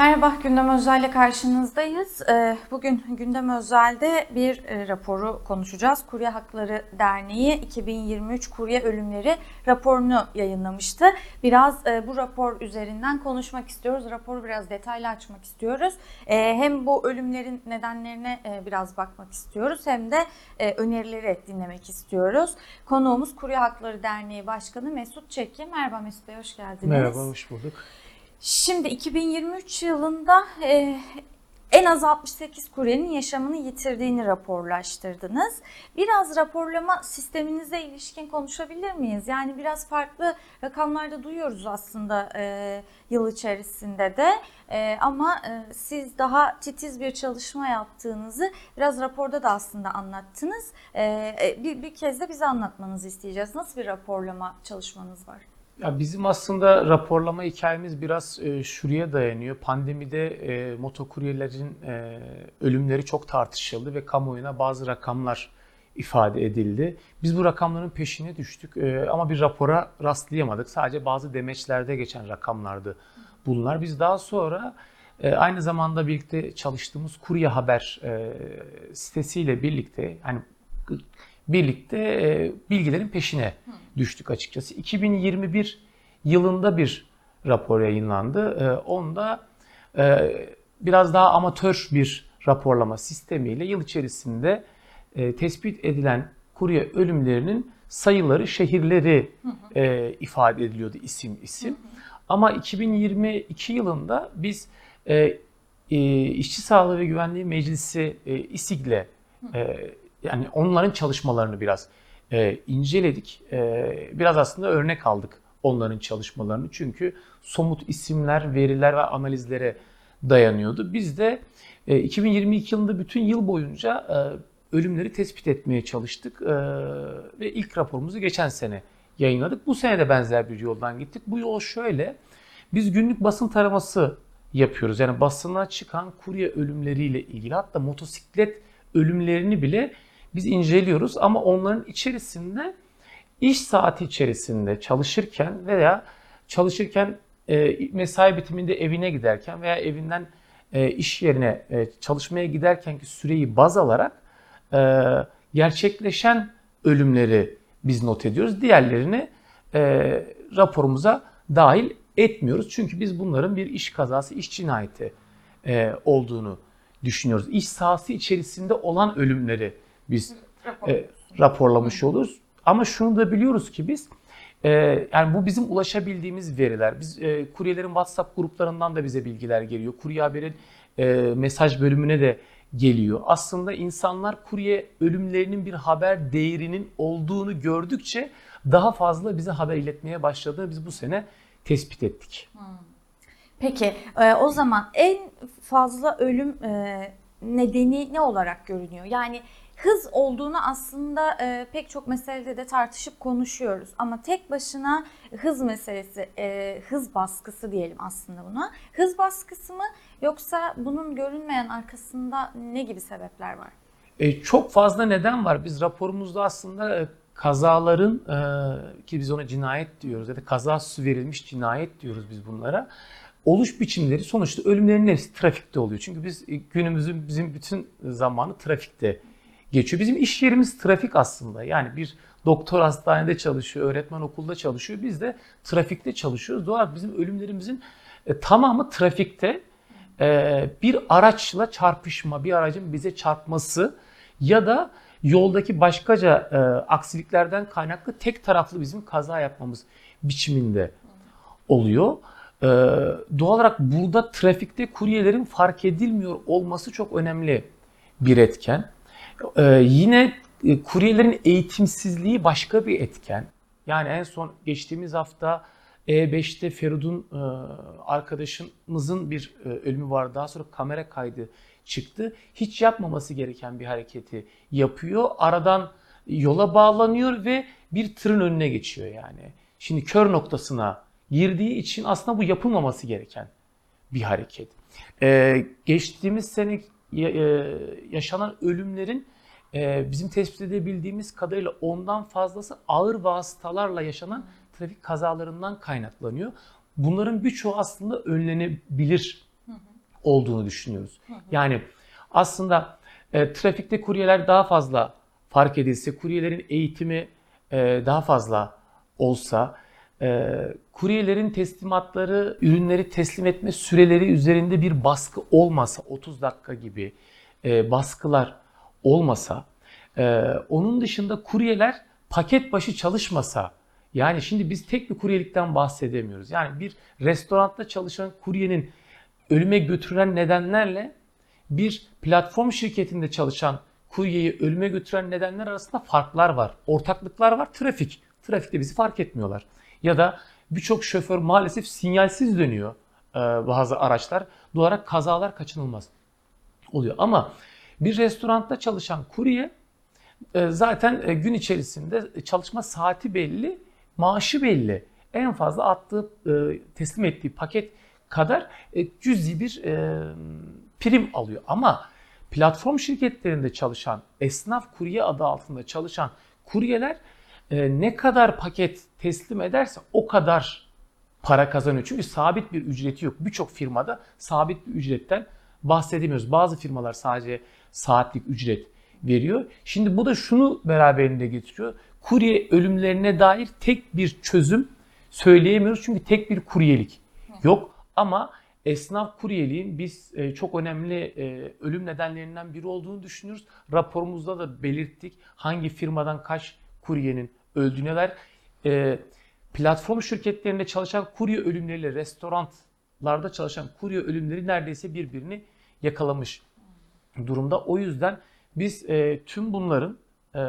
Merhaba, Gündem Özel'le karşınızdayız. Ee, Bugün Gündem Özel'de bir e, raporu konuşacağız. Kurye Hakları Derneği 2023 kurye ölümleri raporunu yayınlamıştı. Biraz e, bu rapor üzerinden konuşmak istiyoruz. Raporu biraz detaylı açmak istiyoruz. E, Hem bu ölümlerin nedenlerine biraz bakmak istiyoruz hem de önerileri dinlemek istiyoruz. Konuğumuz Kurye Hakları Derneği Başkanı Mesut Çeki. Merhaba Mesut Bey, hoş geldiniz. Merhaba, hoş bulduk. Şimdi 2023 yılında e, en az 68 kuryenin yaşamını yitirdiğini raporlaştırdınız. Biraz raporlama sisteminize ilişkin konuşabilir miyiz? Yani biraz farklı rakamlarda duyuyoruz aslında e, yıl içerisinde de E, ama e, siz daha titiz bir çalışma yaptığınızı biraz raporda da aslında anlattınız. E, e, bir, bir kez de bize anlatmanızı isteyeceğiz. Nasıl bir raporlama çalışmanız var? Ya bizim aslında raporlama hikayemiz biraz e, şuraya dayanıyor. Pandemide e, motokuryelerin e, ölümleri çok tartışıldı ve kamuoyuna bazı rakamlar ifade edildi. Biz bu rakamların peşine düştük e, ama bir rapora rastlayamadık. Sadece bazı demeçlerde geçen rakamlardı bunlar. Biz daha sonra e, aynı zamanda birlikte çalıştığımız Kurye Haber e, sitesiyle birlikte hani birlikte e, bilgilerin peşine düştük açıkçası. 2021 yılında bir rapor yayınlandı. E, onda e, biraz daha amatör bir raporlama sistemiyle yıl içerisinde e, tespit edilen kurye ölümlerinin sayıları, şehirleri e, ifade ediliyordu isim isim. Ama 2022 yılında biz e, e, İşçi Sağlığı ve Güvenliği Meclisi e, İSİG'le e, yani onların çalışmalarını biraz e, inceledik. E, biraz aslında örnek aldık onların çalışmalarını. Çünkü somut isimler, veriler ve analizlere dayanıyordu. Biz de e, 2022 yılında bütün yıl boyunca e, ölümleri tespit etmeye çalıştık. E, ve ilk raporumuzu geçen sene yayınladık. Bu sene de benzer bir yoldan gittik. Bu yol şöyle. Biz günlük basın taraması yapıyoruz. Yani basına çıkan kurye ölümleriyle ilgili hatta motosiklet ölümlerini bile biz inceliyoruz ama onların içerisinde iş saati içerisinde çalışırken veya çalışırken e, mesai bitiminde evine giderken veya evinden e, iş yerine e, çalışmaya giderkenki süreyi baz alarak e, gerçekleşen ölümleri biz not ediyoruz. Diğerlerini e, raporumuza dahil etmiyoruz. Çünkü biz bunların bir iş kazası, iş cinayeti e, olduğunu düşünüyoruz. İş sahası içerisinde olan ölümleri biz e, raporlamış oluruz. Ama şunu da biliyoruz ki biz e, yani bu bizim ulaşabildiğimiz veriler. Biz e, kuryelerin WhatsApp gruplarından da bize bilgiler geliyor. Kurye haberin e, mesaj bölümüne de geliyor. Aslında insanlar kurye ölümlerinin bir haber değerinin olduğunu gördükçe daha fazla bize haber iletmeye başladığını biz bu sene tespit ettik. Peki e, o zaman en fazla ölüm e, nedeni ne olarak görünüyor? Yani hız olduğunu aslında e, pek çok meselede de tartışıp konuşuyoruz. Ama tek başına hız meselesi, e, hız baskısı diyelim aslında buna. Hız baskısı mı yoksa bunun görünmeyen arkasında ne gibi sebepler var? E, çok fazla neden var. Biz raporumuzda aslında e, kazaların e, ki biz ona cinayet diyoruz ya da kazası verilmiş cinayet diyoruz biz bunlara. Oluş biçimleri sonuçta ölümlerin hepsi trafikte oluyor. Çünkü biz e, günümüzün bizim bütün zamanı trafikte geçiyor. Bizim iş yerimiz trafik aslında. Yani bir doktor hastanede çalışıyor, öğretmen okulda çalışıyor. Biz de trafikte çalışıyoruz. Doğal bizim ölümlerimizin e, tamamı trafikte. E, bir araçla çarpışma, bir aracın bize çarpması ya da yoldaki başkaca e, aksiliklerden kaynaklı tek taraflı bizim kaza yapmamız biçiminde oluyor. Doğal olarak burada trafikte kuryelerin fark edilmiyor olması çok önemli bir etken. E, yine e, kuryelerin eğitimsizliği başka bir etken. Yani en son geçtiğimiz hafta E5'te Ferud'un e, arkadaşımızın bir e, ölümü var. Daha sonra kamera kaydı çıktı. Hiç yapmaması gereken bir hareketi yapıyor. Aradan yola bağlanıyor ve bir tırın önüne geçiyor yani. Şimdi kör noktasına girdiği için aslında bu yapılmaması gereken bir hareket. Ee, geçtiğimiz sene yaşanan ölümlerin bizim tespit edebildiğimiz kadarıyla ondan fazlası ağır vasıtalarla yaşanan trafik kazalarından kaynaklanıyor. Bunların birçoğu aslında önlenebilir olduğunu düşünüyoruz. Yani aslında e, trafikte kuryeler daha fazla fark edilse, kuryelerin eğitimi e, daha fazla olsa, e, kuryelerin teslimatları, ürünleri teslim etme süreleri üzerinde bir baskı olmasa, 30 dakika gibi e, baskılar olmasa, e, onun dışında kuryeler paket başı çalışmasa, yani şimdi biz tek bir kuryelikten bahsedemiyoruz. Yani bir restoranda çalışan kuryenin ölüme götüren nedenlerle bir platform şirketinde çalışan kuryeyi ölüme götüren nedenler arasında farklar var. Ortaklıklar var. Trafik. Trafikte bizi fark etmiyorlar. Ya da birçok şoför maalesef sinyalsiz dönüyor e, bazı araçlar. Doğal olarak kazalar kaçınılmaz oluyor. Ama bir restoranda çalışan kurye e, zaten e, gün içerisinde çalışma saati belli, maaşı belli. En fazla attığı, teslim ettiği paket kadar cüzi bir prim alıyor. Ama platform şirketlerinde çalışan, esnaf kurye adı altında çalışan kuryeler e, ne kadar paket teslim ederse o kadar para kazanıyor. Çünkü sabit bir ücreti yok. Birçok firmada sabit bir ücretten bahsedemiyoruz. Bazı firmalar sadece saatlik ücret veriyor. Şimdi bu da şunu beraberinde getiriyor. Kurye ölümlerine dair tek bir çözüm söyleyemiyoruz. Çünkü tek bir kuryelik yok. Ama esnaf kuryeliğin biz e, çok önemli e, ölüm nedenlerinden biri olduğunu düşünüyoruz. Raporumuzda da belirttik hangi firmadan kaç kuryenin öldüğüne dair. E, platform şirketlerinde çalışan kurye ölümleriyle restoranlarda çalışan kurye ölümleri neredeyse birbirini yakalamış durumda. O yüzden biz e, tüm bunların e,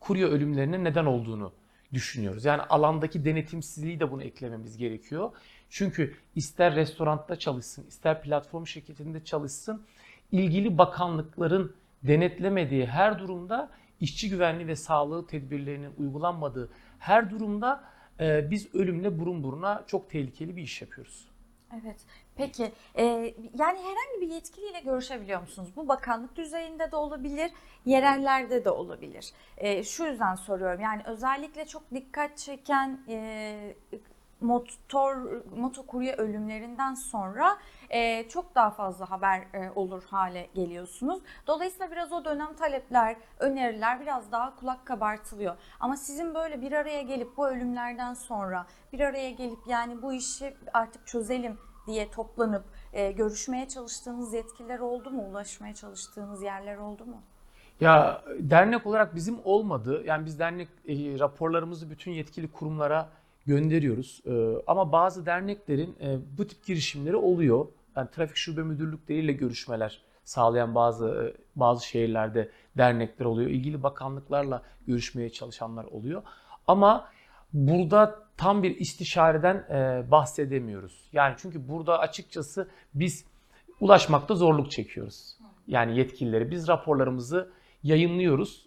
kurye ölümlerine neden olduğunu düşünüyoruz. Yani alandaki denetimsizliği de bunu eklememiz gerekiyor. Çünkü ister restoranda çalışsın, ister platform şirketinde çalışsın, ilgili bakanlıkların denetlemediği her durumda işçi güvenliği ve sağlığı tedbirlerinin uygulanmadığı her durumda e, biz ölümle burun buruna çok tehlikeli bir iş yapıyoruz. Evet. Peki e, yani herhangi bir yetkiliyle görüşebiliyor musunuz? Bu bakanlık düzeyinde de olabilir, yerellerde de olabilir. E, şu yüzden soruyorum. Yani özellikle çok dikkat çeken e, motor motokurye ölümlerinden sonra e, çok daha fazla haber e, olur hale geliyorsunuz. Dolayısıyla biraz o dönem talepler, öneriler biraz daha kulak kabartılıyor. Ama sizin böyle bir araya gelip bu ölümlerden sonra bir araya gelip yani bu işi artık çözelim diye toplanıp e, görüşmeye çalıştığınız yetkililer oldu mu? Ulaşmaya çalıştığınız yerler oldu mu? Ya dernek olarak bizim olmadı. Yani biz dernek e, raporlarımızı bütün yetkili kurumlara gönderiyoruz. E, ama bazı derneklerin e, bu tip girişimleri oluyor. Yani trafik şube müdürlükleriyle görüşmeler sağlayan bazı e, bazı şehirlerde dernekler oluyor. İlgili bakanlıklarla görüşmeye çalışanlar oluyor. Ama burada tam bir istişareden e, bahsedemiyoruz. Yani çünkü burada açıkçası biz ulaşmakta zorluk çekiyoruz. Yani yetkilileri biz raporlarımızı yayınlıyoruz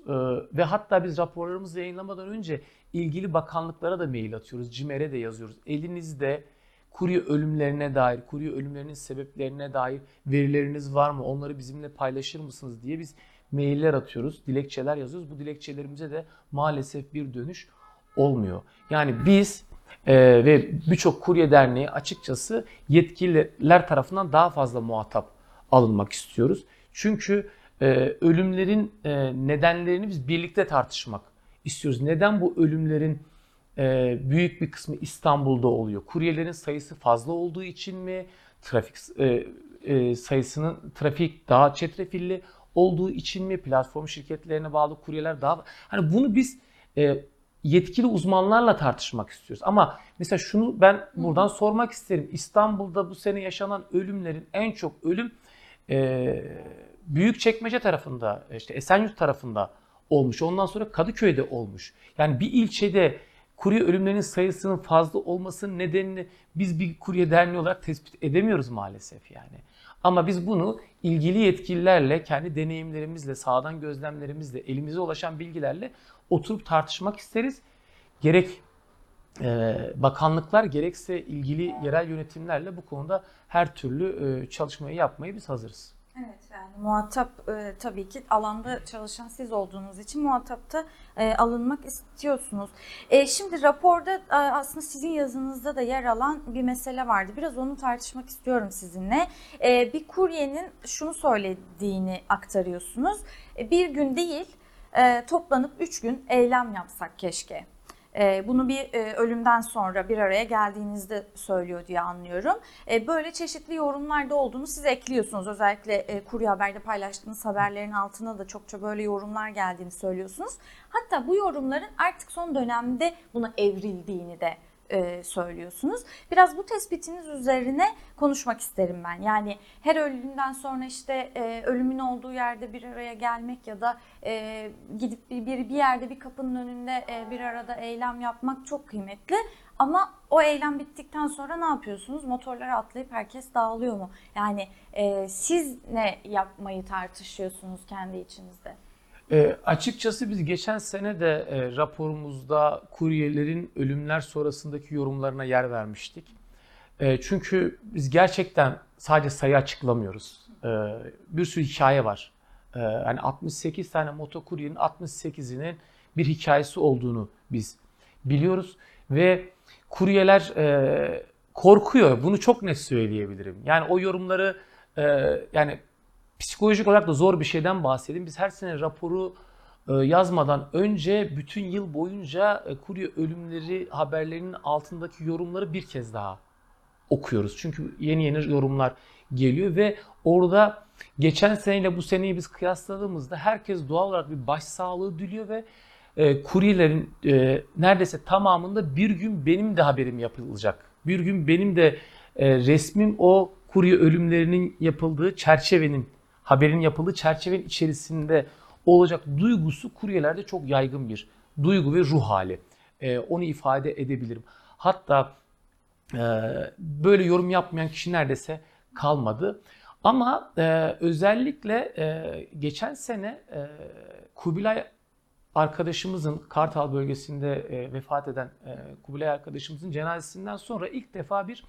ve hatta biz raporlarımızı yayınlamadan önce ilgili bakanlıklara da mail atıyoruz. CİMER'e de yazıyoruz. Elinizde kurye ölümlerine dair, kurye ölümlerinin sebeplerine dair verileriniz var mı? Onları bizimle paylaşır mısınız diye biz mailler atıyoruz, dilekçeler yazıyoruz. Bu dilekçelerimize de maalesef bir dönüş olmuyor. Yani biz e, ve birçok kurye derneği açıkçası yetkililer tarafından daha fazla muhatap alınmak istiyoruz. Çünkü e, ölümlerin e, nedenlerini biz birlikte tartışmak istiyoruz. Neden bu ölümlerin e, büyük bir kısmı İstanbul'da oluyor? Kuryelerin sayısı fazla olduğu için mi? Trafik e, e, sayısının trafik daha çetrefilli olduğu için mi? Platform şirketlerine bağlı kuryeler daha hani bunu biz yetkili uzmanlarla tartışmak istiyoruz. Ama mesela şunu ben buradan sormak isterim. İstanbul'da bu sene yaşanan ölümlerin en çok ölüm e, Büyükçekmece tarafında, işte Esenyurt tarafında olmuş. Ondan sonra Kadıköy'de olmuş. Yani bir ilçede kurye ölümlerinin sayısının fazla olmasının nedenini biz bir kurye derneği olarak tespit edemiyoruz maalesef yani. Ama biz bunu ilgili yetkililerle, kendi deneyimlerimizle, sağdan gözlemlerimizle, elimize ulaşan bilgilerle oturup tartışmak isteriz. Gerek e, bakanlıklar gerekse ilgili yerel yönetimlerle bu konuda her türlü e, çalışmayı yapmaya biz hazırız. Evet yani muhatap e, tabii ki alanda çalışan siz olduğunuz için muhatapta e, alınmak istiyorsunuz. E, şimdi raporda e, aslında sizin yazınızda da yer alan bir mesele vardı. Biraz onu tartışmak istiyorum sizinle. E, bir kuryenin şunu söylediğini aktarıyorsunuz. E, bir gün değil e, toplanıp üç gün eylem yapsak keşke. E, Bunu bir e, ölümden sonra bir araya geldiğinizde söylüyor diye anlıyorum. E, Böyle çeşitli yorumlarda olduğunu siz ekliyorsunuz. Özellikle e, Kurye Haber'de paylaştığınız haberlerin altına da çokça böyle yorumlar geldiğini söylüyorsunuz. Hatta bu yorumların artık son dönemde buna evrildiğini de e, söylüyorsunuz. Biraz bu tespitiniz üzerine konuşmak isterim ben. Yani her ölümden sonra işte e, ölümün olduğu yerde bir araya gelmek ya da e, gidip bir, bir bir yerde bir kapının önünde e, bir arada eylem yapmak çok kıymetli. Ama o eylem bittikten sonra ne yapıyorsunuz? Motorlara atlayıp herkes dağılıyor mu? Yani e, siz ne yapmayı tartışıyorsunuz kendi içinizde? E, açıkçası biz geçen sene de e, raporumuzda kuryelerin ölümler sonrasındaki yorumlarına yer vermiştik. E, çünkü biz gerçekten sadece sayı açıklamıyoruz. E, bir sürü hikaye var. E, yani 68 tane motokuryenin 68'inin bir hikayesi olduğunu biz biliyoruz ve kuryeler e, korkuyor. Bunu çok net söyleyebilirim. Yani o yorumları e, yani psikolojik olarak da zor bir şeyden bahsedeyim. Biz her sene raporu e, yazmadan önce bütün yıl boyunca e, kurye ölümleri haberlerinin altındaki yorumları bir kez daha okuyoruz. Çünkü yeni yeni yorumlar geliyor ve orada geçen seneyle bu seneyi biz kıyasladığımızda herkes doğal olarak bir başsağlığı diliyor ve e, kuryelerin neredeyse tamamında bir gün benim de haberim yapılacak. Bir gün benim de resmim o kurye ölümlerinin yapıldığı çerçevenin haberin yapıldığı çerçevenin içerisinde olacak duygusu kuryelerde çok yaygın bir duygu ve ruh hali. E, onu ifade edebilirim. Hatta e, böyle yorum yapmayan kişi neredeyse kalmadı. Ama e, özellikle e, geçen sene e, Kubilay arkadaşımızın Kartal bölgesinde e, vefat eden e, Kubilay arkadaşımızın cenazesinden sonra ilk defa bir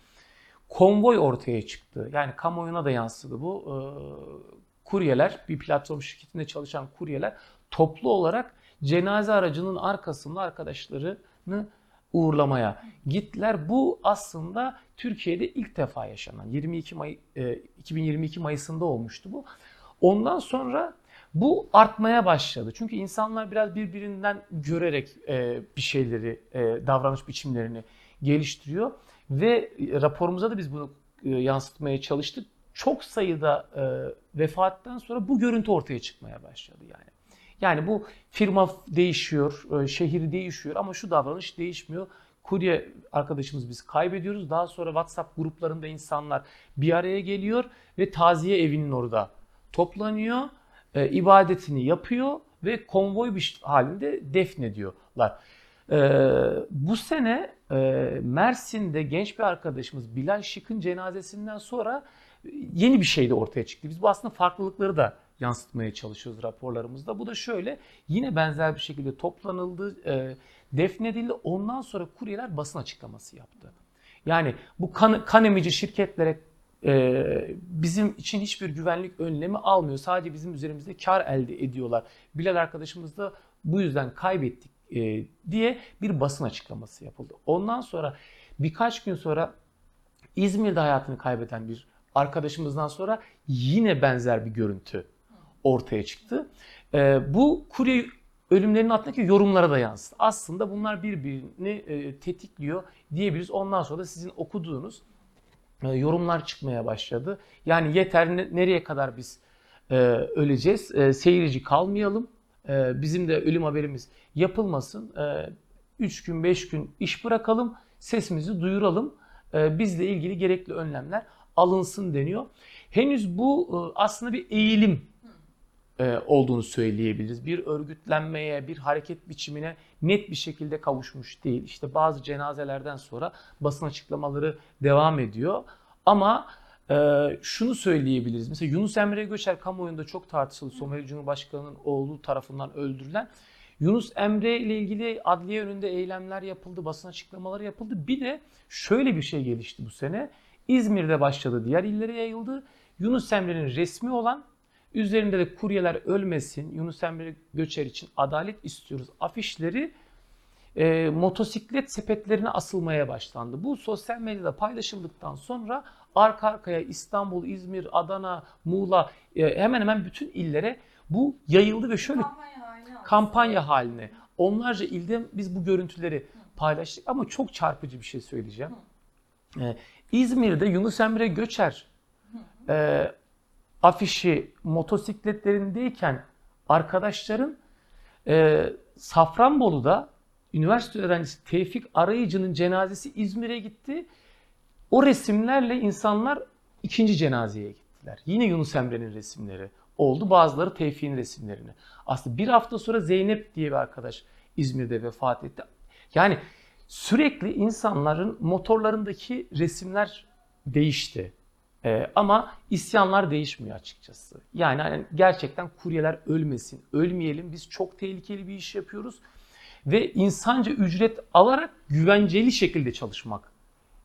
konvoy ortaya çıktı. Yani kamuoyuna da yansıdı bu. E, kuryeler, bir platform şirketinde çalışan kuryeler toplu olarak cenaze aracının arkasında arkadaşlarını uğurlamaya gittiler. Bu aslında Türkiye'de ilk defa yaşanan 22 May e, 2022 Mayıs'ında olmuştu bu. Ondan sonra bu artmaya başladı. Çünkü insanlar biraz birbirinden görerek e, bir şeyleri, e, davranış biçimlerini geliştiriyor ve raporumuza da biz bunu e, yansıtmaya çalıştık. Çok sayıda e, vefattan sonra bu görüntü ortaya çıkmaya başladı yani. Yani bu firma değişiyor, e, şehir değişiyor ama şu davranış değişmiyor. Kurye arkadaşımız biz kaybediyoruz. Daha sonra WhatsApp gruplarında insanlar bir araya geliyor ve taziye evinin orada toplanıyor, e, ibadetini yapıyor ve konvoy bir halinde defnediyorlar. E, bu sene e, Mersin'de genç bir arkadaşımız Bilal Şık'ın cenazesinden sonra yeni bir şey de ortaya çıktı. Biz bu aslında farklılıkları da yansıtmaya çalışıyoruz raporlarımızda. Bu da şöyle yine benzer bir şekilde toplanıldı, e, defnedildi. Ondan sonra kuryeler basın açıklaması yaptı. Yani bu kan, kan emici şirketlere e, bizim için hiçbir güvenlik önlemi almıyor. Sadece bizim üzerimizde kar elde ediyorlar. Bilal arkadaşımız da bu yüzden kaybettik e, diye bir basın açıklaması yapıldı. Ondan sonra birkaç gün sonra İzmir'de hayatını kaybeden bir arkadaşımızdan sonra yine benzer bir görüntü ortaya çıktı. E, bu kurye ölümlerinin altındaki yorumlara da yansıdı. Aslında bunlar birbirini e, tetikliyor diyebiliriz. Ondan sonra da sizin okuduğunuz e, yorumlar çıkmaya başladı. Yani yeter ne- nereye kadar biz e, öleceğiz, e, seyirci kalmayalım, e, bizim de ölüm haberimiz yapılmasın. 3 gün 5 gün iş bırakalım, sesimizi duyuralım, e, bizle ilgili gerekli önlemler alınsın deniyor. Henüz bu e, aslında bir eğilim e, olduğunu söyleyebiliriz. Bir örgütlenmeye, bir hareket biçimine net bir şekilde kavuşmuş değil. İşte bazı cenazelerden sonra basın açıklamaları devam ediyor. Ama e, şunu söyleyebiliriz. Mesela Yunus Emre Göçer kamuoyunda çok tartışıldı. Somali Cumhurbaşkanı'nın oğlu tarafından öldürülen. Yunus Emre ile ilgili adliye önünde eylemler yapıldı, basın açıklamaları yapıldı. Bir de şöyle bir şey gelişti bu sene. İzmir'de başladı, diğer illere yayıldı. Yunus Emre'nin resmi olan Üzerinde de kuryeler ölmesin, Yunus Emre Göçer için adalet istiyoruz afişleri e, motosiklet sepetlerine asılmaya başlandı. Bu sosyal medyada paylaşıldıktan sonra arka arkaya İstanbul, İzmir, Adana, Muğla e, hemen hemen bütün illere bu yayıldı ve şöyle kampanya haline. Onlarca ilde biz bu görüntüleri paylaştık ama çok çarpıcı bir şey söyleyeceğim. Ee, İzmir'de Yunus Emre Göçer e, afişi motosikletlerindeyken arkadaşların e, Safranbolu'da üniversite öğrencisi Tevfik Arayıcı'nın cenazesi İzmir'e gitti. O resimlerle insanlar ikinci cenazeye gittiler. Yine Yunus Emre'nin resimleri oldu. Bazıları Tevfik'in resimlerini. Aslında bir hafta sonra Zeynep diye bir arkadaş İzmir'de vefat etti. Yani sürekli insanların motorlarındaki resimler değişti. Ee, ama isyanlar değişmiyor açıkçası. Yani hani gerçekten kuryeler ölmesin, ölmeyelim. Biz çok tehlikeli bir iş yapıyoruz ve insanca ücret alarak güvenceli şekilde çalışmak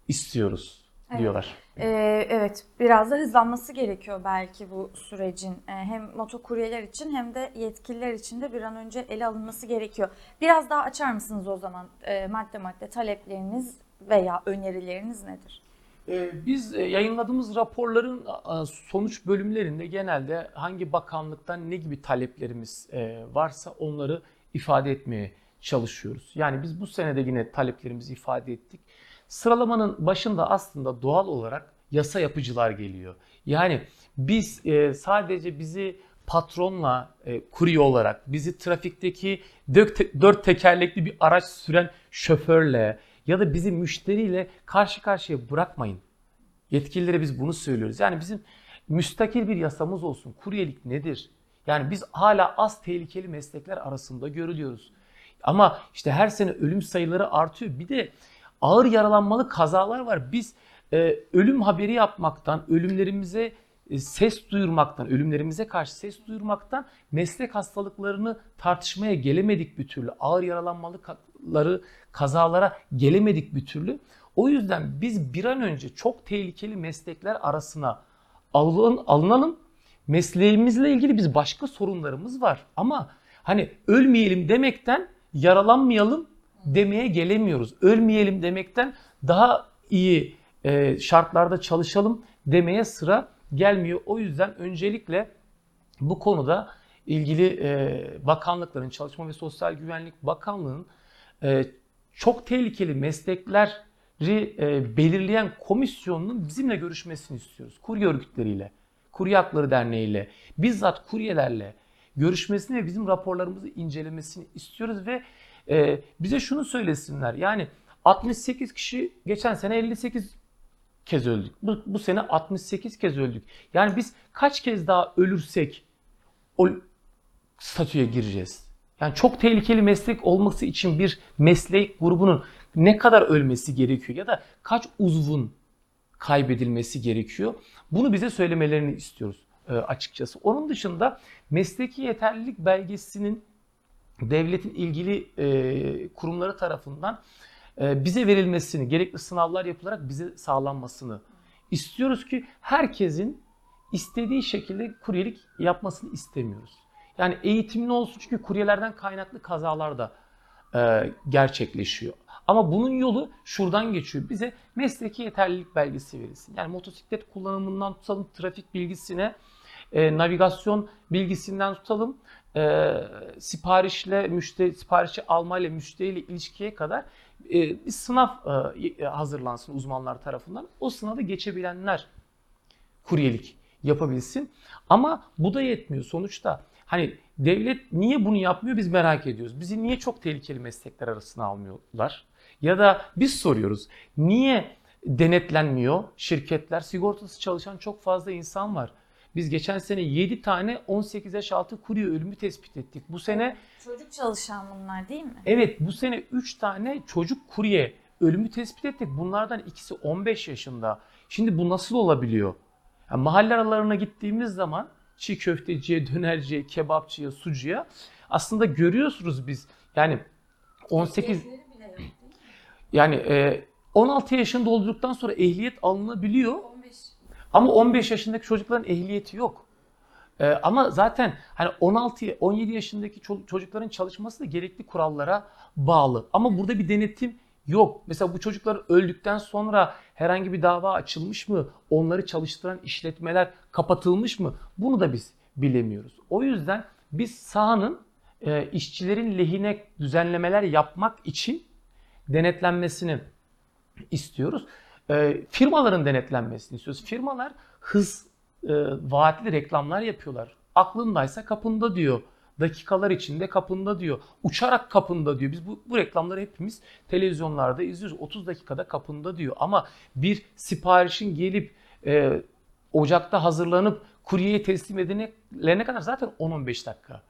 istiyoruz Evet. diyorlar. Ee, evet, biraz da hızlanması gerekiyor belki bu sürecin. Ee, hem motokuryeler için hem de yetkililer için de bir an önce ele alınması gerekiyor. Biraz daha açar mısınız o zaman Ee, madde madde talepleriniz veya önerileriniz nedir? Ee, Biz e, yayınladığımız raporların sonuç bölümlerinde genelde hangi bakanlıktan ne gibi taleplerimiz e, varsa onları ifade etmeye çalışıyoruz. Yani biz bu senede yine taleplerimizi ifade ettik. Sıralamanın başında aslında doğal olarak yasa yapıcılar geliyor. Yani biz e, sadece bizi patronla e, kurye olarak, bizi trafikteki dört, dört tekerlekli bir araç süren şoförle ya da bizi müşteriyle karşı karşıya bırakmayın. Yetkililere biz bunu söylüyoruz. Yani bizim müstakil bir yasamız olsun. Kuryelik nedir? Yani biz hala az tehlikeli meslekler arasında görülüyoruz. Ama işte her sene ölüm sayıları artıyor. Bir de ağır yaralanmalı kazalar var. Biz e, ölüm haberi yapmaktan, ölümlerimize e, ses duyurmaktan, ölümlerimize karşı ses duyurmaktan meslek hastalıklarını tartışmaya gelemedik bir türlü. Ağır yaralanmalıları, kazalara gelemedik bir türlü. O yüzden biz bir an önce çok tehlikeli meslekler arasına alın, alınalım. Mesleğimizle ilgili biz başka sorunlarımız var. Ama hani ölmeyelim demekten yaralanmayalım demeye gelemiyoruz. Ölmeyelim demekten daha iyi e, şartlarda çalışalım demeye sıra gelmiyor. O yüzden öncelikle bu konuda ilgili e, bakanlıkların, Çalışma ve Sosyal Güvenlik Bakanlığı'nın e, çok tehlikeli meslekleri e, belirleyen komisyonunun bizimle görüşmesini istiyoruz. Kurye örgütleriyle, Kurye Hakları Derneği bizzat kuryelerle görüşmesini ve bizim raporlarımızı incelemesini istiyoruz ve e, bize şunu söylesinler. Yani 68 kişi geçen sene 58 kez öldük. Bu, bu sene 68 kez öldük. Yani biz kaç kez daha ölürsek o statüye gireceğiz. Yani çok tehlikeli meslek olması için bir meslek grubunun ne kadar ölmesi gerekiyor ya da kaç uzvun kaybedilmesi gerekiyor. Bunu bize söylemelerini istiyoruz e, açıkçası. Onun dışında mesleki yeterlilik belgesinin devletin ilgili e, kurumları tarafından e, bize verilmesini, gerekli sınavlar yapılarak bize sağlanmasını istiyoruz ki herkesin istediği şekilde kuryelik yapmasını istemiyoruz. Yani eğitimli olsun çünkü kuryelerden kaynaklı kazalar da e, gerçekleşiyor. Ama bunun yolu şuradan geçiyor. Bize mesleki yeterlilik belgesi verilsin. Yani motosiklet kullanımından tutalım trafik bilgisine, e, navigasyon bilgisinden tutalım e, siparişle müşteri siparişi almayla müşteriyle ilişkiye kadar e, bir sınav e, hazırlansın uzmanlar tarafından. O sınavı geçebilenler kuryelik yapabilsin. Ama bu da yetmiyor. Sonuçta hani devlet niye bunu yapmıyor biz merak ediyoruz. Bizi niye çok tehlikeli meslekler arasına almıyorlar? Ya da biz soruyoruz. Niye denetlenmiyor şirketler? Sigortası çalışan çok fazla insan var. Biz geçen sene 7 tane 18 yaş altı kurye ölümü tespit ettik. Bu sene Çocuk çalışan bunlar değil mi? evet bu sene 3 tane çocuk kurye ölümü tespit ettik. Bunlardan ikisi 15 yaşında. Şimdi bu nasıl olabiliyor? Yani mahalle aralarına gittiğimiz zaman çiğ köfteciye, dönerciye, kebapçıya, sucuya aslında görüyorsunuz biz. Yani 18 yani e, 16 yaşında olduktan sonra ehliyet alınabiliyor. Ama 15 yaşındaki çocukların ehliyeti yok. Ee, ama zaten hani 16 17 yaşındaki ço- çocukların çalışması da gerekli kurallara bağlı. Ama burada bir denetim yok. Mesela bu çocuklar öldükten sonra herhangi bir dava açılmış mı? Onları çalıştıran işletmeler kapatılmış mı? Bunu da biz bilemiyoruz. O yüzden biz sahanın e, işçilerin lehine düzenlemeler yapmak için denetlenmesini istiyoruz. E, firmaların denetlenmesini istiyoruz. Firmalar hız e, vaatli reklamlar yapıyorlar. Aklındaysa kapında diyor. Dakikalar içinde kapında diyor. Uçarak kapında diyor. Biz bu, bu reklamları hepimiz televizyonlarda izliyoruz. 30 dakikada kapında diyor. Ama bir siparişin gelip e, ocakta hazırlanıp kuryeye teslim edilene kadar zaten 10-15 dakika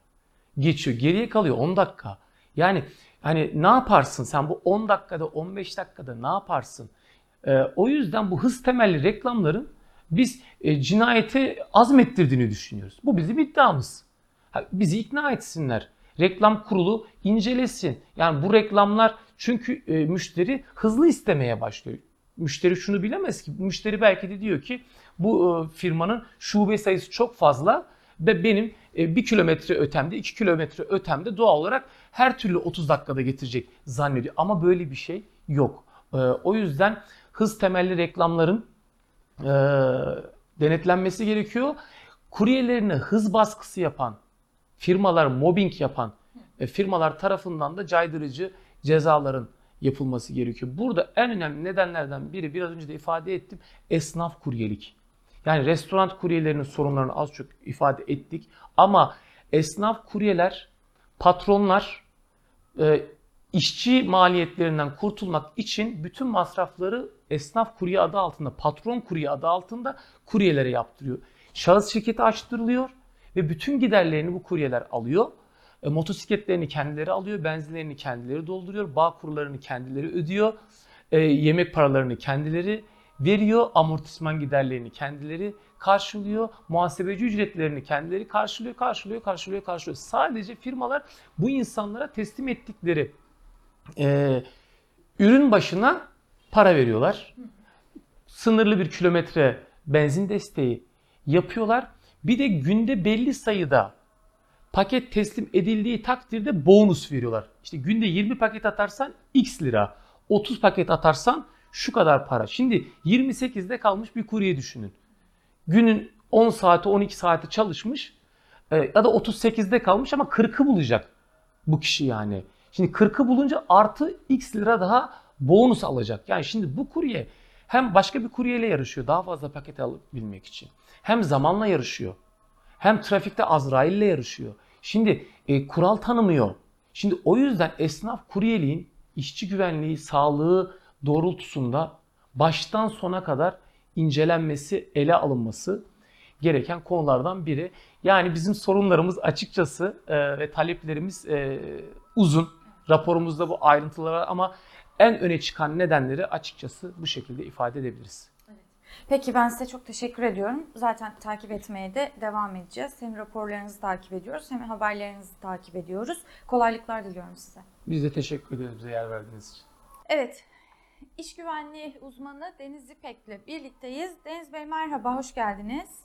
geçiyor. Geriye kalıyor 10 dakika. Yani hani ne yaparsın sen bu 10 dakikada 15 dakikada ne yaparsın? Ee, o yüzden bu hız temelli reklamların biz e, cinayete azmettirdiğini düşünüyoruz. Bu bizim iddiamız. Bizi ikna etsinler. Reklam kurulu incelesin. Yani bu reklamlar çünkü e, müşteri hızlı istemeye başlıyor. Müşteri şunu bilemez ki. Müşteri belki de diyor ki bu e, firmanın şube sayısı çok fazla ve benim e, bir kilometre ötemde, iki kilometre ötemde doğal olarak her türlü 30 dakikada getirecek zannediyor. Ama böyle bir şey yok. E, O yüzden hız temelli reklamların e, denetlenmesi gerekiyor. Kuryelerine hız baskısı yapan, firmalar mobbing yapan e, firmalar tarafından da caydırıcı cezaların yapılması gerekiyor. Burada en önemli nedenlerden biri biraz önce de ifade ettim esnaf kuryelik. Yani restoran kuryelerinin sorunlarını az çok ifade ettik ama esnaf kuryeler, patronlar e, işçi maliyetlerinden kurtulmak için bütün masrafları esnaf kurye adı altında, patron kurye adı altında kuryelere yaptırıyor. Şahıs şirketi açtırılıyor ve bütün giderlerini bu kuryeler alıyor. E, motosikletlerini kendileri alıyor, benzinlerini kendileri dolduruyor, bağ kurlarını kendileri ödüyor, e, yemek paralarını kendileri veriyor, amortisman giderlerini kendileri karşılıyor, muhasebeci ücretlerini kendileri karşılıyor, karşılıyor, karşılıyor, karşılıyor. Sadece firmalar bu insanlara teslim ettikleri e, ürün başına para veriyorlar. Sınırlı bir kilometre benzin desteği yapıyorlar. Bir de günde belli sayıda paket teslim edildiği takdirde bonus veriyorlar. İşte günde 20 paket atarsan x lira, 30 paket atarsan şu kadar para. Şimdi 28'de kalmış bir kurye düşünün. Günün 10 saati 12 saati çalışmış e, ya da 38'de kalmış ama 40'ı bulacak bu kişi yani. Şimdi 40'ı bulunca artı x lira daha bonus alacak. Yani şimdi bu kurye hem başka bir kuryeyle yarışıyor daha fazla paket alabilmek için. Hem zamanla yarışıyor. Hem trafikte Azrail'le yarışıyor. Şimdi e, kural tanımıyor. Şimdi o yüzden esnaf kuryeliğin işçi güvenliği, sağlığı doğrultusunda baştan sona kadar incelenmesi, ele alınması gereken konulardan biri. Yani bizim sorunlarımız açıkçası e, ve taleplerimiz e, uzun. Raporumuzda bu ayrıntılar var ama en öne çıkan nedenleri açıkçası bu şekilde ifade edebiliriz. Peki ben size çok teşekkür ediyorum. Zaten takip etmeye de devam edeceğiz. Hem raporlarınızı takip ediyoruz hem haberlerinizi takip ediyoruz. Kolaylıklar diliyorum size. Biz de teşekkür ederiz bize yer verdiğiniz için. Evet, iş güvenliği uzmanı Deniz İpek'le birlikteyiz. Deniz Bey merhaba, hoş geldiniz.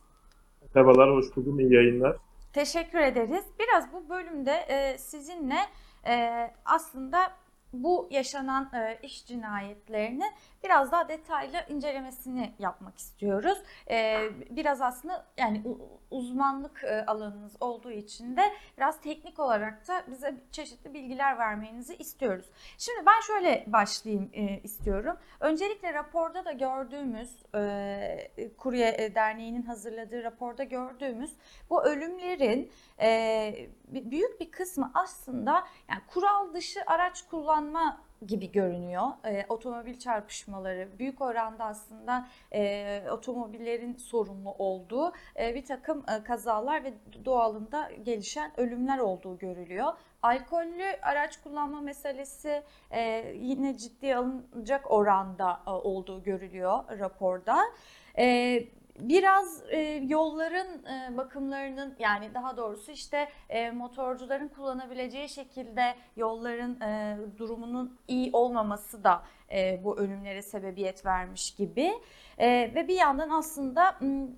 Merhabalar, hoş buldum. İyi yayınlar. Teşekkür ederiz. Biraz bu bölümde e, sizinle e, aslında bu yaşanan e, iş cinayetlerini biraz daha detaylı incelemesini yapmak istiyoruz. E, biraz aslında yani uzmanlık e, alanınız olduğu için de biraz teknik olarak da bize çeşitli bilgiler vermenizi istiyoruz. Şimdi ben şöyle başlayayım e, istiyorum. Öncelikle raporda da gördüğümüz, e, Kurye e, Derneği'nin hazırladığı raporda gördüğümüz bu ölümlerin e, büyük bir kısmı aslında yani kural dışı araç kullanma gibi görünüyor. E, otomobil çarpışmaları büyük oranda aslında e, otomobillerin sorumlu olduğu e, bir takım e, kazalar ve doğalında gelişen ölümler olduğu görülüyor. Alkollü araç kullanma meselesi e, yine ciddiye alınacak oranda e, olduğu görülüyor raporda. E, biraz e, yolların e, bakımlarının yani daha doğrusu işte e, motorcuların kullanabileceği şekilde yolların e, durumunun iyi olmaması da e, bu ölümlere sebebiyet vermiş gibi. E, ve bir yandan aslında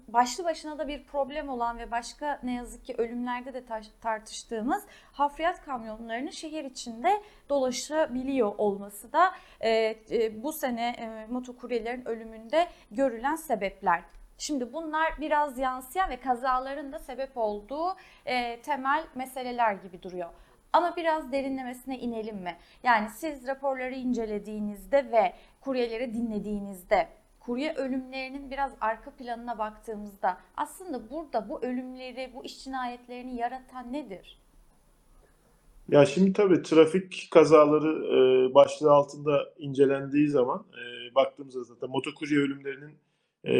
başlı başına da bir problem olan ve başka ne yazık ki ölümlerde de taş- tartıştığımız hafriyat kamyonlarının şehir içinde dolaşabiliyor olması da e, e, bu sene e, motokuryelerin ölümünde görülen sebepler. Şimdi bunlar biraz yansıyan ve kazaların da sebep olduğu e, temel meseleler gibi duruyor. Ama biraz derinlemesine inelim mi? Yani siz raporları incelediğinizde ve kuryeleri dinlediğinizde kurye ölümlerinin biraz arka planına baktığımızda aslında burada bu ölümleri, bu iş cinayetlerini yaratan nedir? Ya şimdi tabii trafik kazaları e, başlığı altında incelendiği zaman e, baktığımızda zaten motokurye ölümlerinin e,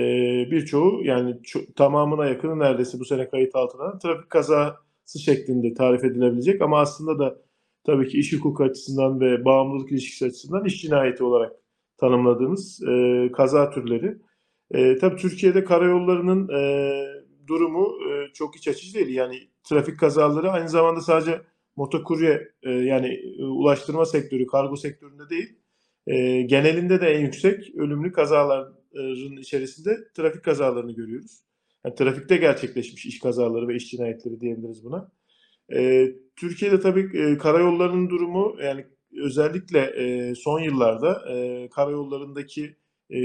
birçoğu yani tamamına yakını neredeyse bu sene kayıt altına trafik kazası şeklinde tarif edilebilecek ama aslında da tabii ki iş hukuku açısından ve bağımlılık ilişkisi açısından iş cinayeti olarak tanımladığımız e, kaza türleri. E, tabii Türkiye'de karayollarının e, durumu e, çok iç açıcı değil. Yani trafik kazaları aynı zamanda sadece motokurye e, yani e, ulaştırma sektörü, kargo sektöründe değil, e, genelinde de en yüksek ölümlü kazaların içerisinde trafik kazalarını görüyoruz. Yani trafikte gerçekleşmiş iş kazaları ve iş cinayetleri diyebiliriz buna. E, Türkiye'de tabii e, karayollarının durumu yani özellikle e, son yıllarda e, karayollarındaki e,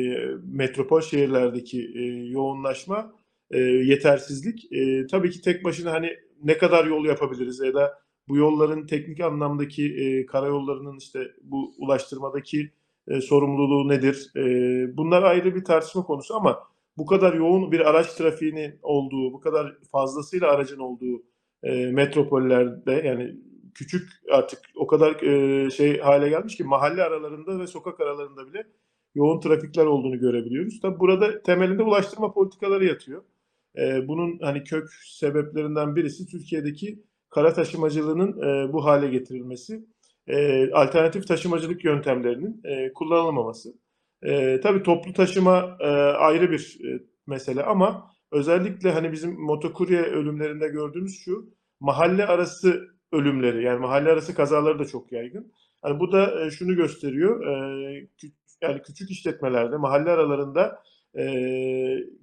metropol şehirlerdeki e, yoğunlaşma, e, yetersizlik e, tabii ki tek başına hani ne kadar yol yapabiliriz ya da bu yolların teknik anlamdaki e, karayollarının işte bu ulaştırmadaki e, sorumluluğu nedir? E, bunlar ayrı bir tartışma konusu ama bu kadar yoğun bir araç trafiğinin olduğu, bu kadar fazlasıyla aracın olduğu e, metropollerde yani küçük artık o kadar e, şey hale gelmiş ki mahalle aralarında ve sokak aralarında bile yoğun trafikler olduğunu görebiliyoruz. Tabi burada temelinde ulaştırma politikaları yatıyor. E, bunun hani kök sebeplerinden birisi Türkiye'deki kara taşımacılığının e, bu hale getirilmesi, e, alternatif taşımacılık yöntemlerinin e, kullanılmaması. E, tabii toplu taşıma e, ayrı bir e, mesele ama özellikle hani bizim motokurye ölümlerinde gördüğümüz şu mahalle arası ölümleri yani mahalle arası kazaları da çok yaygın. Yani bu da e, şunu gösteriyor. E, yani küçük işletmelerde mahalle aralarında e,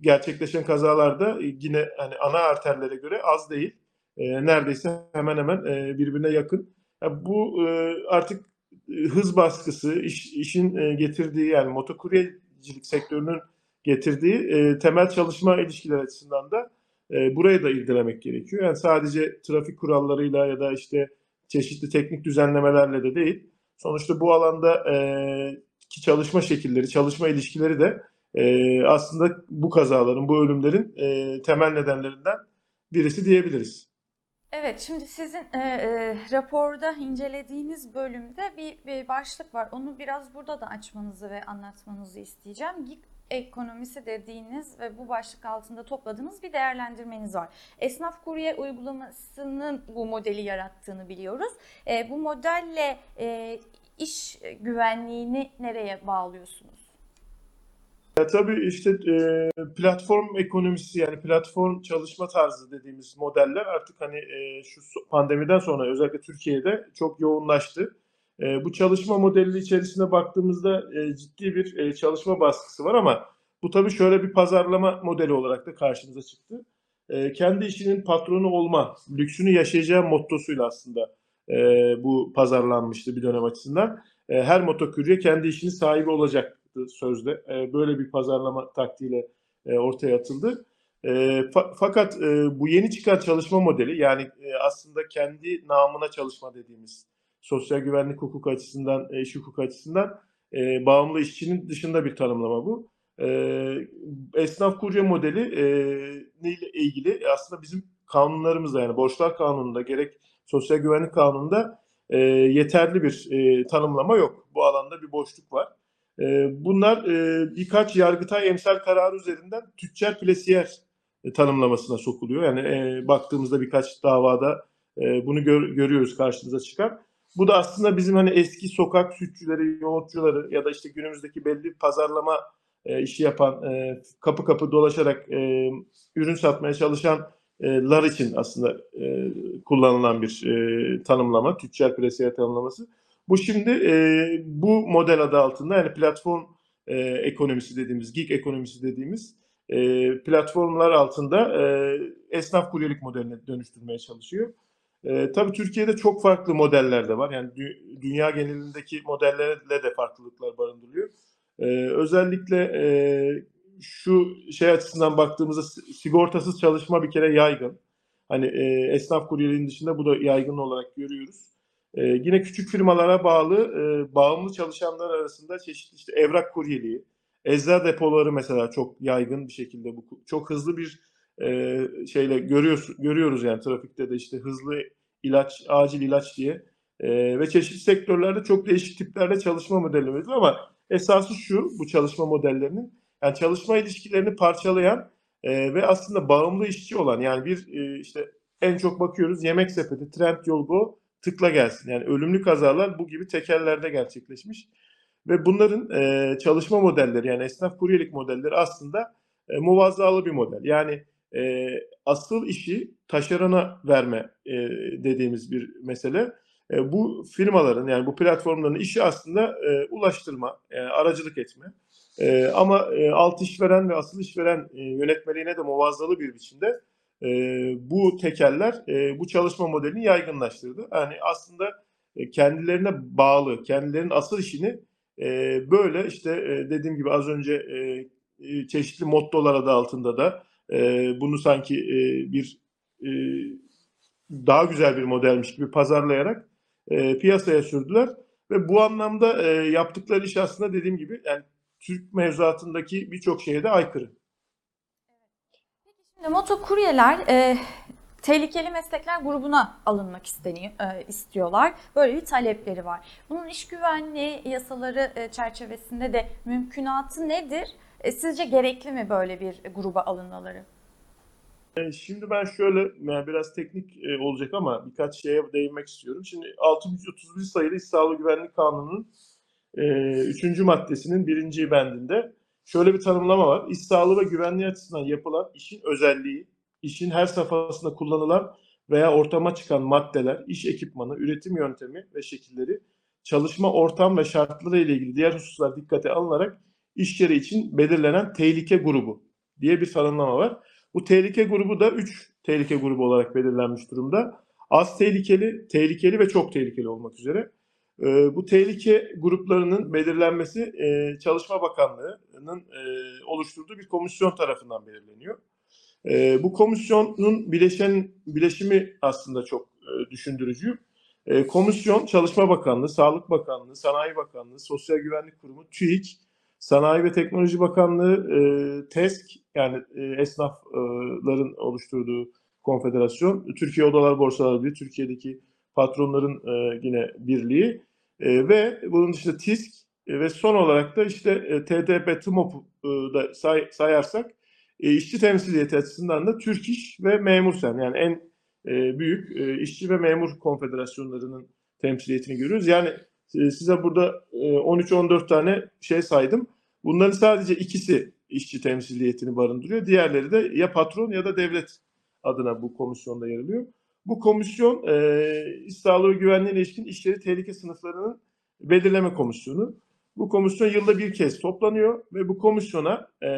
gerçekleşen kazalarda yine hani ana arterlere göre az değil. E, neredeyse hemen hemen e, birbirine yakın. Bu e, artık e, hız baskısı, iş, işin e, getirdiği yani motokuryecilik sektörünün getirdiği temel çalışma ilişkiler açısından da e, burayı da irdelemek gerekiyor. Yani sadece trafik kurallarıyla ya da işte çeşitli teknik düzenlemelerle de değil. Sonuçta bu alanda ki çalışma şekilleri, çalışma ilişkileri de aslında bu kazaların, bu ölümlerin temel nedenlerinden birisi diyebiliriz. Evet, şimdi sizin e, e, raporda incelediğiniz bölümde bir, bir başlık var. Onu biraz burada da açmanızı ve anlatmanızı isteyeceğim. Gig ekonomisi dediğiniz ve bu başlık altında topladığınız bir değerlendirmeniz var. Esnaf kurye uygulamasının bu modeli yarattığını biliyoruz. E, bu modelle e, iş güvenliğini nereye bağlıyorsunuz? Ya tabii işte e, platform ekonomisi yani platform çalışma tarzı dediğimiz modeller artık hani e, şu pandemiden sonra özellikle Türkiye'de çok yoğunlaştı. E, bu çalışma modeli içerisine baktığımızda e, ciddi bir e, çalışma baskısı var ama bu tabii şöyle bir pazarlama modeli olarak da karşımıza çıktı. E, kendi işinin patronu olma, lüksünü yaşayacağı mottosuyla aslında e, bu pazarlanmıştı bir dönem açısından. E, her motokurye kendi işinin sahibi olacak sözde. E, böyle bir pazarlama taktiğiyle e, ortaya atıldı. E, fa- fakat e, bu yeni çıkan çalışma modeli yani e, aslında kendi namına çalışma dediğimiz sosyal güvenlik hukuku açısından, e, iş hukuku açısından e, bağımlı işçinin dışında bir tanımlama bu. E, esnaf kurye modeli e, ile ilgili aslında bizim kanunlarımızda yani borçlar kanununda gerek sosyal güvenlik kanununda e, yeterli bir e, tanımlama yok. Bu alanda bir boşluk var. E, bunlar e, birkaç Yargıtay emsal kararı üzerinden tüccar plesiyer e, tanımlamasına sokuluyor. Yani e, baktığımızda birkaç davada bunu gör- görüyoruz karşımıza çıkan. Bu da aslında bizim hani eski sokak sütçüleri, yoğurtçuları ya da işte günümüzdeki belli pazarlama işi yapan, kapı kapı dolaşarak ürün satmaya çalışanlar için aslında kullanılan bir tanımlama, tüccar presiye tanımlaması. Bu şimdi e, bu model adı altında yani platform e, ekonomisi dediğimiz, gig ekonomisi dediğimiz e, platformlar altında e, esnaf kuryelik modeline dönüştürmeye çalışıyor. E, tabii Türkiye'de çok farklı modeller de var. Yani dü- dünya genelindeki modellerle de farklılıklar barındırıyor. E, özellikle e, şu şey açısından baktığımızda si- sigortasız çalışma bir kere yaygın. Hani e, esnaf kuryeliğin dışında bu da yaygın olarak görüyoruz. E, yine küçük firmalara bağlı e, bağımlı çalışanlar arasında çeşitli işte evrak kuryeliği, ecza depoları mesela çok yaygın bir şekilde bu çok hızlı bir e, şeyle görüyoruz görüyoruz yani trafikte de işte hızlı ilaç, acil ilaç diye. E, ve çeşitli sektörlerde çok değişik tiplerde çalışma modelleri var. Ama esası şu bu çalışma modellerinin yani çalışma ilişkilerini parçalayan e, ve aslında bağımlı işçi olan yani bir e, işte en çok bakıyoruz yemek sepeti, Trendyol Go tıkla gelsin. Yani ölümlü kazalar bu gibi tekerlerde gerçekleşmiş. Ve bunların e, çalışma modelleri yani esnaf kuryelik modelleri aslında e, muvazzalı bir model. Yani e, asıl işi taşerona verme e, dediğimiz bir mesele. E, bu firmaların yani bu platformların işi aslında e, ulaştırma, yani aracılık etme. E, ama e, alt işveren ve asıl işveren e, yönetmeliğine de muvazzalı bir biçimde e, bu tekeller e, bu çalışma modelini yaygınlaştırdı. Yani aslında e, kendilerine bağlı, kendilerinin asıl işini e, böyle işte e, dediğim gibi az önce e, e, çeşitli mottolar adı altında da e, bunu sanki e, bir e, daha güzel bir modelmiş gibi pazarlayarak e, piyasaya sürdüler ve bu anlamda e, yaptıkları iş aslında dediğim gibi yani Türk mevzuatındaki birçok şeye de aykırı. Şimdi motokuryeler e, tehlikeli meslekler grubuna alınmak isteniyor, e, istiyorlar. Böyle bir talepleri var. Bunun iş güvenliği yasaları e, çerçevesinde de mümkünatı nedir? E, sizce gerekli mi böyle bir gruba alınmaları? E, Şimdi ben şöyle biraz teknik e, olacak ama birkaç şeye değinmek istiyorum. Şimdi 631 sayılı İş Sağlığı Güvenlik Kanunu'nun 3. maddesinin 1. bendinde şöyle bir tanımlama var. İş sağlığı ve güvenliği açısından yapılan işin özelliği, işin her safhasında kullanılan veya ortama çıkan maddeler, iş ekipmanı, üretim yöntemi ve şekilleri, çalışma ortam ve şartları ile ilgili diğer hususlar dikkate alınarak iş yeri için belirlenen tehlike grubu diye bir tanımlama var. Bu tehlike grubu da 3 tehlike grubu olarak belirlenmiş durumda. Az tehlikeli, tehlikeli ve çok tehlikeli olmak üzere. Ee, bu tehlike gruplarının belirlenmesi e, Çalışma Bakanlığı'nın e, oluşturduğu bir komisyon tarafından belirleniyor. E, bu komisyonun bileşen bileşimi aslında çok düşündürücü. Komisyon Çalışma Bakanlığı, Sağlık Bakanlığı, Sanayi Bakanlığı, Sosyal Güvenlik Kurumu, TÜİK, Sanayi ve Teknoloji Bakanlığı, e, TESK yani esnafların oluşturduğu konfederasyon, Türkiye Odalar Borsaları Birliği, Türkiye'deki patronların e, yine birliği e, ve bunun dışında TİSK e, ve son olarak da işte e, TDP, TMOP'u e, da say, sayarsak e, işçi temsiliyeti açısından da Türk İş ve Memur Sen yani en e, büyük e, işçi ve memur konfederasyonlarının temsiliyetini görüyoruz. Yani e, size burada e, 13-14 tane şey saydım. Bunların sadece ikisi işçi temsiliyetini barındırıyor. Diğerleri de ya patron ya da devlet adına bu komisyonda yer alıyor. Bu komisyon e, iş sağlığı ve güvenliğine ilişkin işleri tehlike sınıflarının belirleme komisyonu. Bu komisyon yılda bir kez toplanıyor ve bu komisyona e,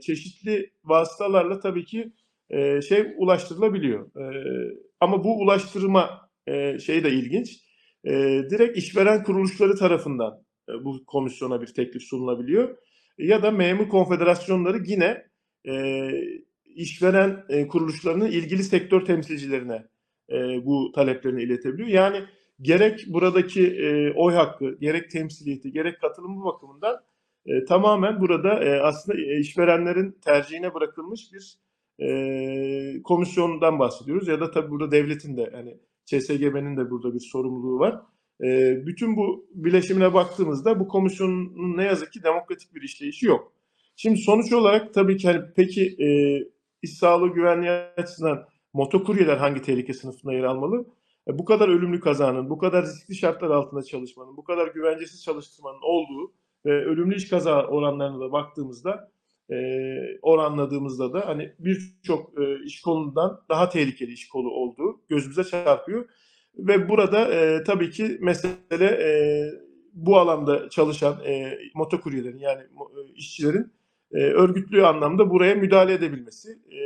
çeşitli vasıtalarla tabii ki e, şey ulaştırılabiliyor. E, ama bu ulaştırma e, şey de ilginç. E, direkt işveren kuruluşları tarafından e, bu komisyona bir teklif sunulabiliyor. Ya da memur konfederasyonları yine e, işveren e, kuruluşlarının ilgili sektör temsilcilerine e, bu taleplerini iletebiliyor. Yani gerek buradaki e, oy hakkı, gerek temsiliyeti, gerek katılımı bakımından e, tamamen burada e, aslında e, işverenlerin tercihine bırakılmış bir e, komisyondan bahsediyoruz. Ya da tabii burada devletin de yani ÇSGB'nin de burada bir sorumluluğu var. E, bütün bu bileşimine baktığımızda bu komisyonun ne yazık ki demokratik bir işleyişi yok. Şimdi sonuç olarak tabii ki hani peki e, iş sağlığı güvenliği açısından motokuryeler hangi tehlike sınıfına yer almalı? E, bu kadar ölümlü kazanın, bu kadar riskli şartlar altında çalışmanın, bu kadar güvencesiz çalıştırmanın olduğu ve ölümlü iş kaza oranlarına da baktığımızda e, oranladığımızda da hani birçok e, iş kolundan daha tehlikeli iş kolu olduğu gözümüze çarpıyor. Ve burada e, tabii ki mesele e, bu alanda çalışan e, motokuryelerin yani e, işçilerin e, örgütlü anlamda buraya müdahale edebilmesi. E,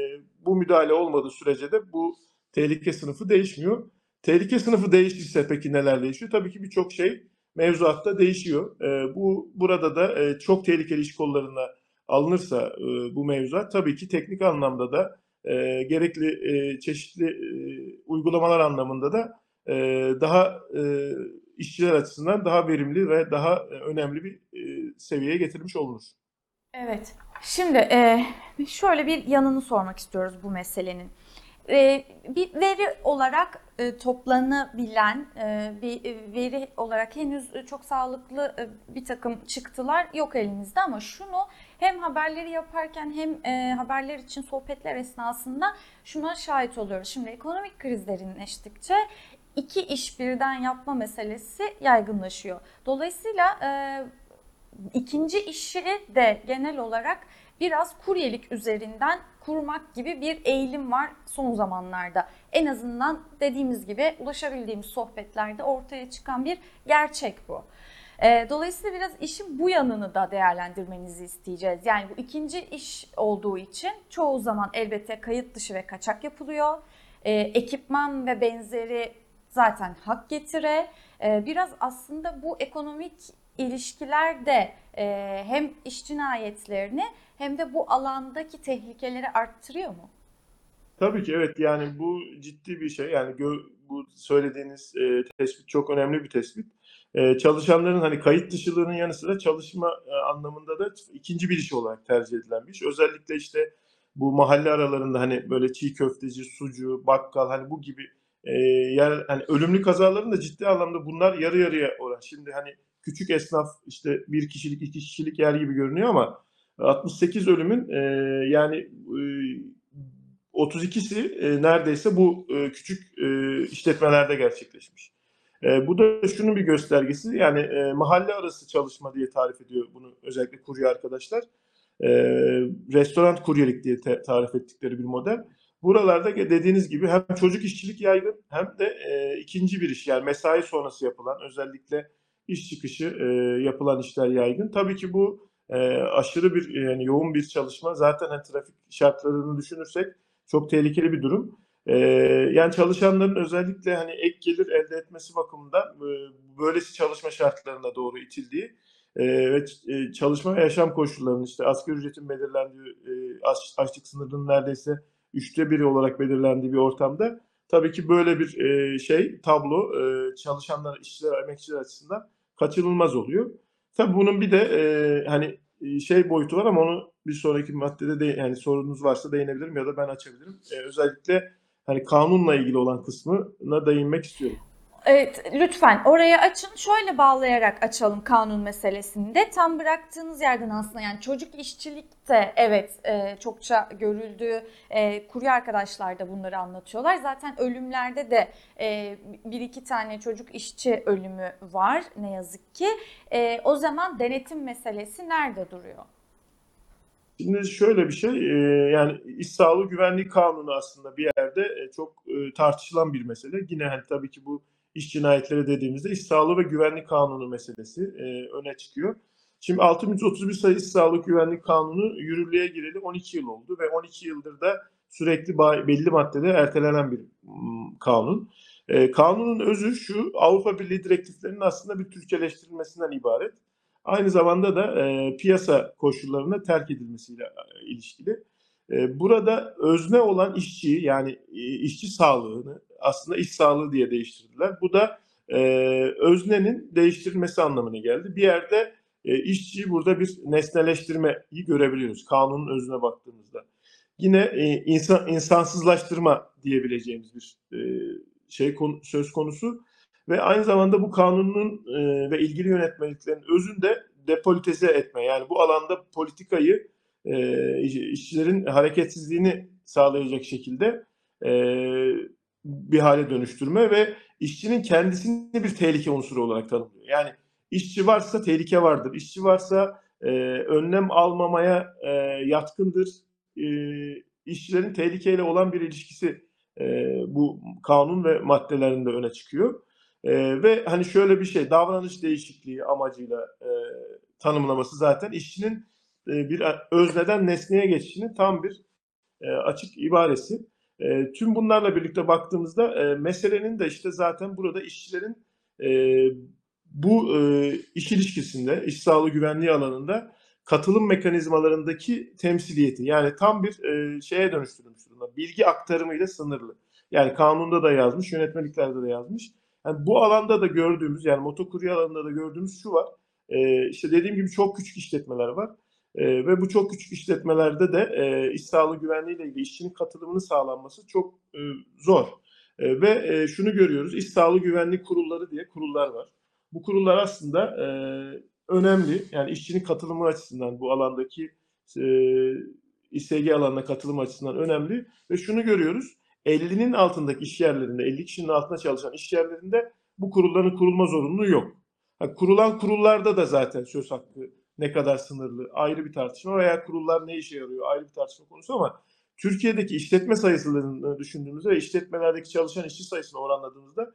bu müdahale olmadığı sürece de bu tehlike sınıfı değişmiyor. Tehlike sınıfı değişirse peki neler değişiyor? Tabii ki birçok şey mevzuatta değişiyor. E, bu burada da e, çok tehlikeli iş kollarına alınırsa e, bu mevzuat tabii ki teknik anlamda da e, gerekli e, çeşitli e, uygulamalar anlamında da e, daha e, işçiler açısından daha verimli ve daha e, önemli bir e, seviyeye getirmiş olunur. Evet. Şimdi e, şöyle bir yanını sormak istiyoruz bu meselenin. E, bir veri olarak e, toplanabilen e, bir e, veri olarak henüz çok sağlıklı e, bir takım çıktılar yok elimizde ama şunu hem haberleri yaparken hem e, haberler için sohbetler esnasında şuna şahit oluyoruz. Şimdi ekonomik kriz derinleştikçe iki iş birden yapma meselesi yaygınlaşıyor. Dolayısıyla e, ikinci işi de genel olarak biraz kuryelik üzerinden kurmak gibi bir eğilim var son zamanlarda. En azından dediğimiz gibi ulaşabildiğimiz sohbetlerde ortaya çıkan bir gerçek bu. Ee, Dolayısıyla biraz işin bu yanını da değerlendirmenizi isteyeceğiz. Yani bu ikinci iş olduğu için çoğu zaman elbette kayıt dışı ve kaçak yapılıyor. Ee, ekipman ve benzeri zaten hak getire. Ee, biraz aslında bu ekonomik ilişkilerde e, hem iş cinayetlerini hem de bu alandaki tehlikeleri arttırıyor mu? Tabii ki evet yani bu ciddi bir şey yani gö- bu söylediğiniz e, tespit çok önemli bir tespit. E, çalışanların hani kayıt dışılığının yanı sıra çalışma e, anlamında da ikinci bir iş olarak tercih edilen bir iş. Özellikle işte bu mahalle aralarında hani böyle çiğ köfteci, sucu, bakkal hani bu gibi e, yer hani ölümlü kazaların da ciddi anlamda bunlar yarı yarıya oran. Şimdi hani küçük esnaf işte bir kişilik iki kişilik yer gibi görünüyor ama 68 ölümün e, yani e, 32'si e, neredeyse bu e, küçük e, işletmelerde gerçekleşmiş. E, bu da şunun bir göstergesi yani e, mahalle arası çalışma diye tarif ediyor bunu özellikle kurye arkadaşlar. E, restoran kuryelik diye tarif ettikleri bir model. Buralarda dediğiniz gibi hem çocuk işçilik yaygın hem de e, ikinci bir iş yani mesai sonrası yapılan özellikle iş çıkışı e, yapılan işler yaygın. Tabii ki bu e, aşırı bir yani yoğun bir çalışma. Zaten hani trafik şartlarını düşünürsek çok tehlikeli bir durum. E, yani çalışanların özellikle hani ek gelir elde etmesi bakımından e, böylesi çalışma şartlarına doğru itildiği e, ve ç- e, çalışma ve yaşam koşullarının işte asgari ücretin belirlendiği e, aç- açlık sınırının neredeyse üçte biri olarak belirlendiği bir ortamda tabii ki böyle bir e, şey tablo e, çalışanlar, işçiler, emekçiler açısından kaçınılmaz oluyor. Tabii bunun bir de e, hani e, şey boyutu var ama onu bir sonraki maddede de yani sorunuz varsa değinebilirim ya da ben açabilirim. E, özellikle hani kanunla ilgili olan kısmına değinmek istiyorum. Evet, lütfen oraya açın. Şöyle bağlayarak açalım kanun meselesini de. Tam bıraktığınız yerden aslında yani çocuk işçilik de evet e, çokça görüldüğü e, kurye arkadaşlar da bunları anlatıyorlar. Zaten ölümlerde de e, bir iki tane çocuk işçi ölümü var ne yazık ki. E, o zaman denetim meselesi nerede duruyor? Şimdi şöyle bir şey, e, yani iş sağlığı güvenliği kanunu aslında bir yerde e, çok e, tartışılan bir mesele. Yine hani tabii ki bu iş cinayetleri dediğimizde iş sağlığı ve güvenlik kanunu meselesi e, öne çıkıyor. Şimdi 631 sayı iş sağlığı güvenlik kanunu yürürlüğe gireli 12 yıl oldu ve 12 yıldır da sürekli belli maddede ertelenen bir kanun. E, kanunun özü şu, Avrupa Birliği direktiflerinin aslında bir Türkçeleştirilmesinden ibaret aynı zamanda da e, piyasa koşullarına terk edilmesiyle ilişkili. Burada özne olan işçiyi yani işçi sağlığını aslında iş sağlığı diye değiştirdiler. Bu da öznenin değiştirilmesi anlamına geldi. Bir yerde e, işçiyi burada bir nesneleştirmeyi görebiliyoruz kanunun özüne baktığımızda. Yine insan insansızlaştırma diyebileceğimiz bir şey söz konusu ve aynı zamanda bu kanunun ve ilgili yönetmeliklerin özünde depolitize etme yani bu alanda politikayı e, işçilerin hareketsizliğini sağlayacak şekilde e, bir hale dönüştürme ve işçinin kendisini bir tehlike unsuru olarak tanımlıyor. Yani işçi varsa tehlike vardır. İşçi varsa e, önlem almamaya e, yatkındır. E, işçilerin tehlikeyle olan bir ilişkisi e, bu kanun ve maddelerinde öne çıkıyor. E, ve hani şöyle bir şey davranış değişikliği amacıyla e, tanımlaması zaten işçinin bir özneden nesneye geçişinin tam bir e, açık ibaresi. E, tüm bunlarla birlikte baktığımızda e, meselenin de işte zaten burada işçilerin e, bu e, iş ilişkisinde, iş sağlığı güvenliği alanında katılım mekanizmalarındaki temsiliyeti yani tam bir e, şeye dönüştürülmüş durumda. Bilgi aktarımıyla sınırlı. Yani kanunda da yazmış, yönetmeliklerde de yazmış. Yani bu alanda da gördüğümüz yani motokurye alanında da gördüğümüz şu var. E, işte dediğim gibi çok küçük işletmeler var. E, ve bu çok küçük işletmelerde de e, iş sağlığı güvenliği ile ilgili işçinin katılımını sağlanması çok e, zor. E, ve e, şunu görüyoruz, iş sağlığı güvenliği kurulları diye kurullar var. Bu kurullar aslında e, önemli. Yani işçinin katılımı açısından bu alandaki e, İSG alanına katılım açısından önemli. Ve şunu görüyoruz, 50'nin altındaki iş yerlerinde, 50 kişinin altında çalışan iş yerlerinde bu kurulların kurulma zorunluluğu yok. Ha, kurulan kurullarda da zaten söz hakkı ne kadar sınırlı ayrı bir tartışma veya kurullar ne işe yarıyor ayrı bir tartışma konusu ama Türkiye'deki işletme sayısını düşündüğümüzde ve işletmelerdeki çalışan işçi sayısını oranladığımızda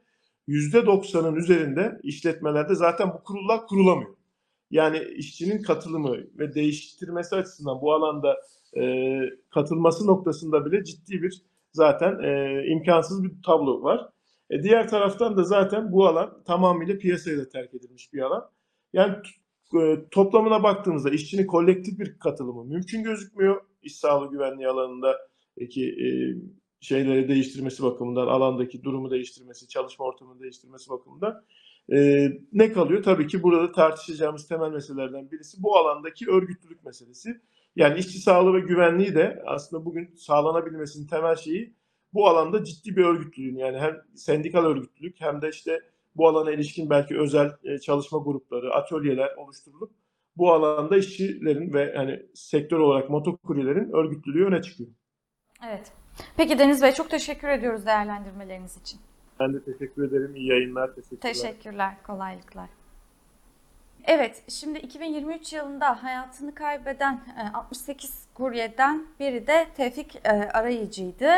%90'ın üzerinde işletmelerde zaten bu kurullar kurulamıyor. Yani işçinin katılımı ve değiştirmesi açısından bu alanda e, katılması noktasında bile ciddi bir zaten e, imkansız bir tablo var. E, diğer taraftan da zaten bu alan tamamıyla piyasaya da terk edilmiş bir alan. Yani toplamına baktığımızda işçinin kolektif bir katılımı mümkün gözükmüyor. İş sağlığı güvenliği alanındaki e, şeyleri değiştirmesi bakımından, alandaki durumu değiştirmesi, çalışma ortamını değiştirmesi bakımından e, ne kalıyor? Tabii ki burada tartışacağımız temel meselelerden birisi bu alandaki örgütlülük meselesi. Yani işçi sağlığı ve güvenliği de aslında bugün sağlanabilmesinin temel şeyi bu alanda ciddi bir örgütlülüğün yani hem sendikal örgütlülük hem de işte bu alana ilişkin belki özel e, çalışma grupları, atölyeler oluşturulup bu alanda işçilerin ve hani sektör olarak motokuryelerin örgütlülüğü öne çıkıyor. Evet. Peki Deniz Bey çok teşekkür ediyoruz değerlendirmeleriniz için. Ben de teşekkür ederim. İyi yayınlar. Teşekkürler. Teşekkürler. Kolaylıklar. Evet, şimdi 2023 yılında hayatını kaybeden 68 kuryeden biri de Tevfik e, Arayıcı'ydı.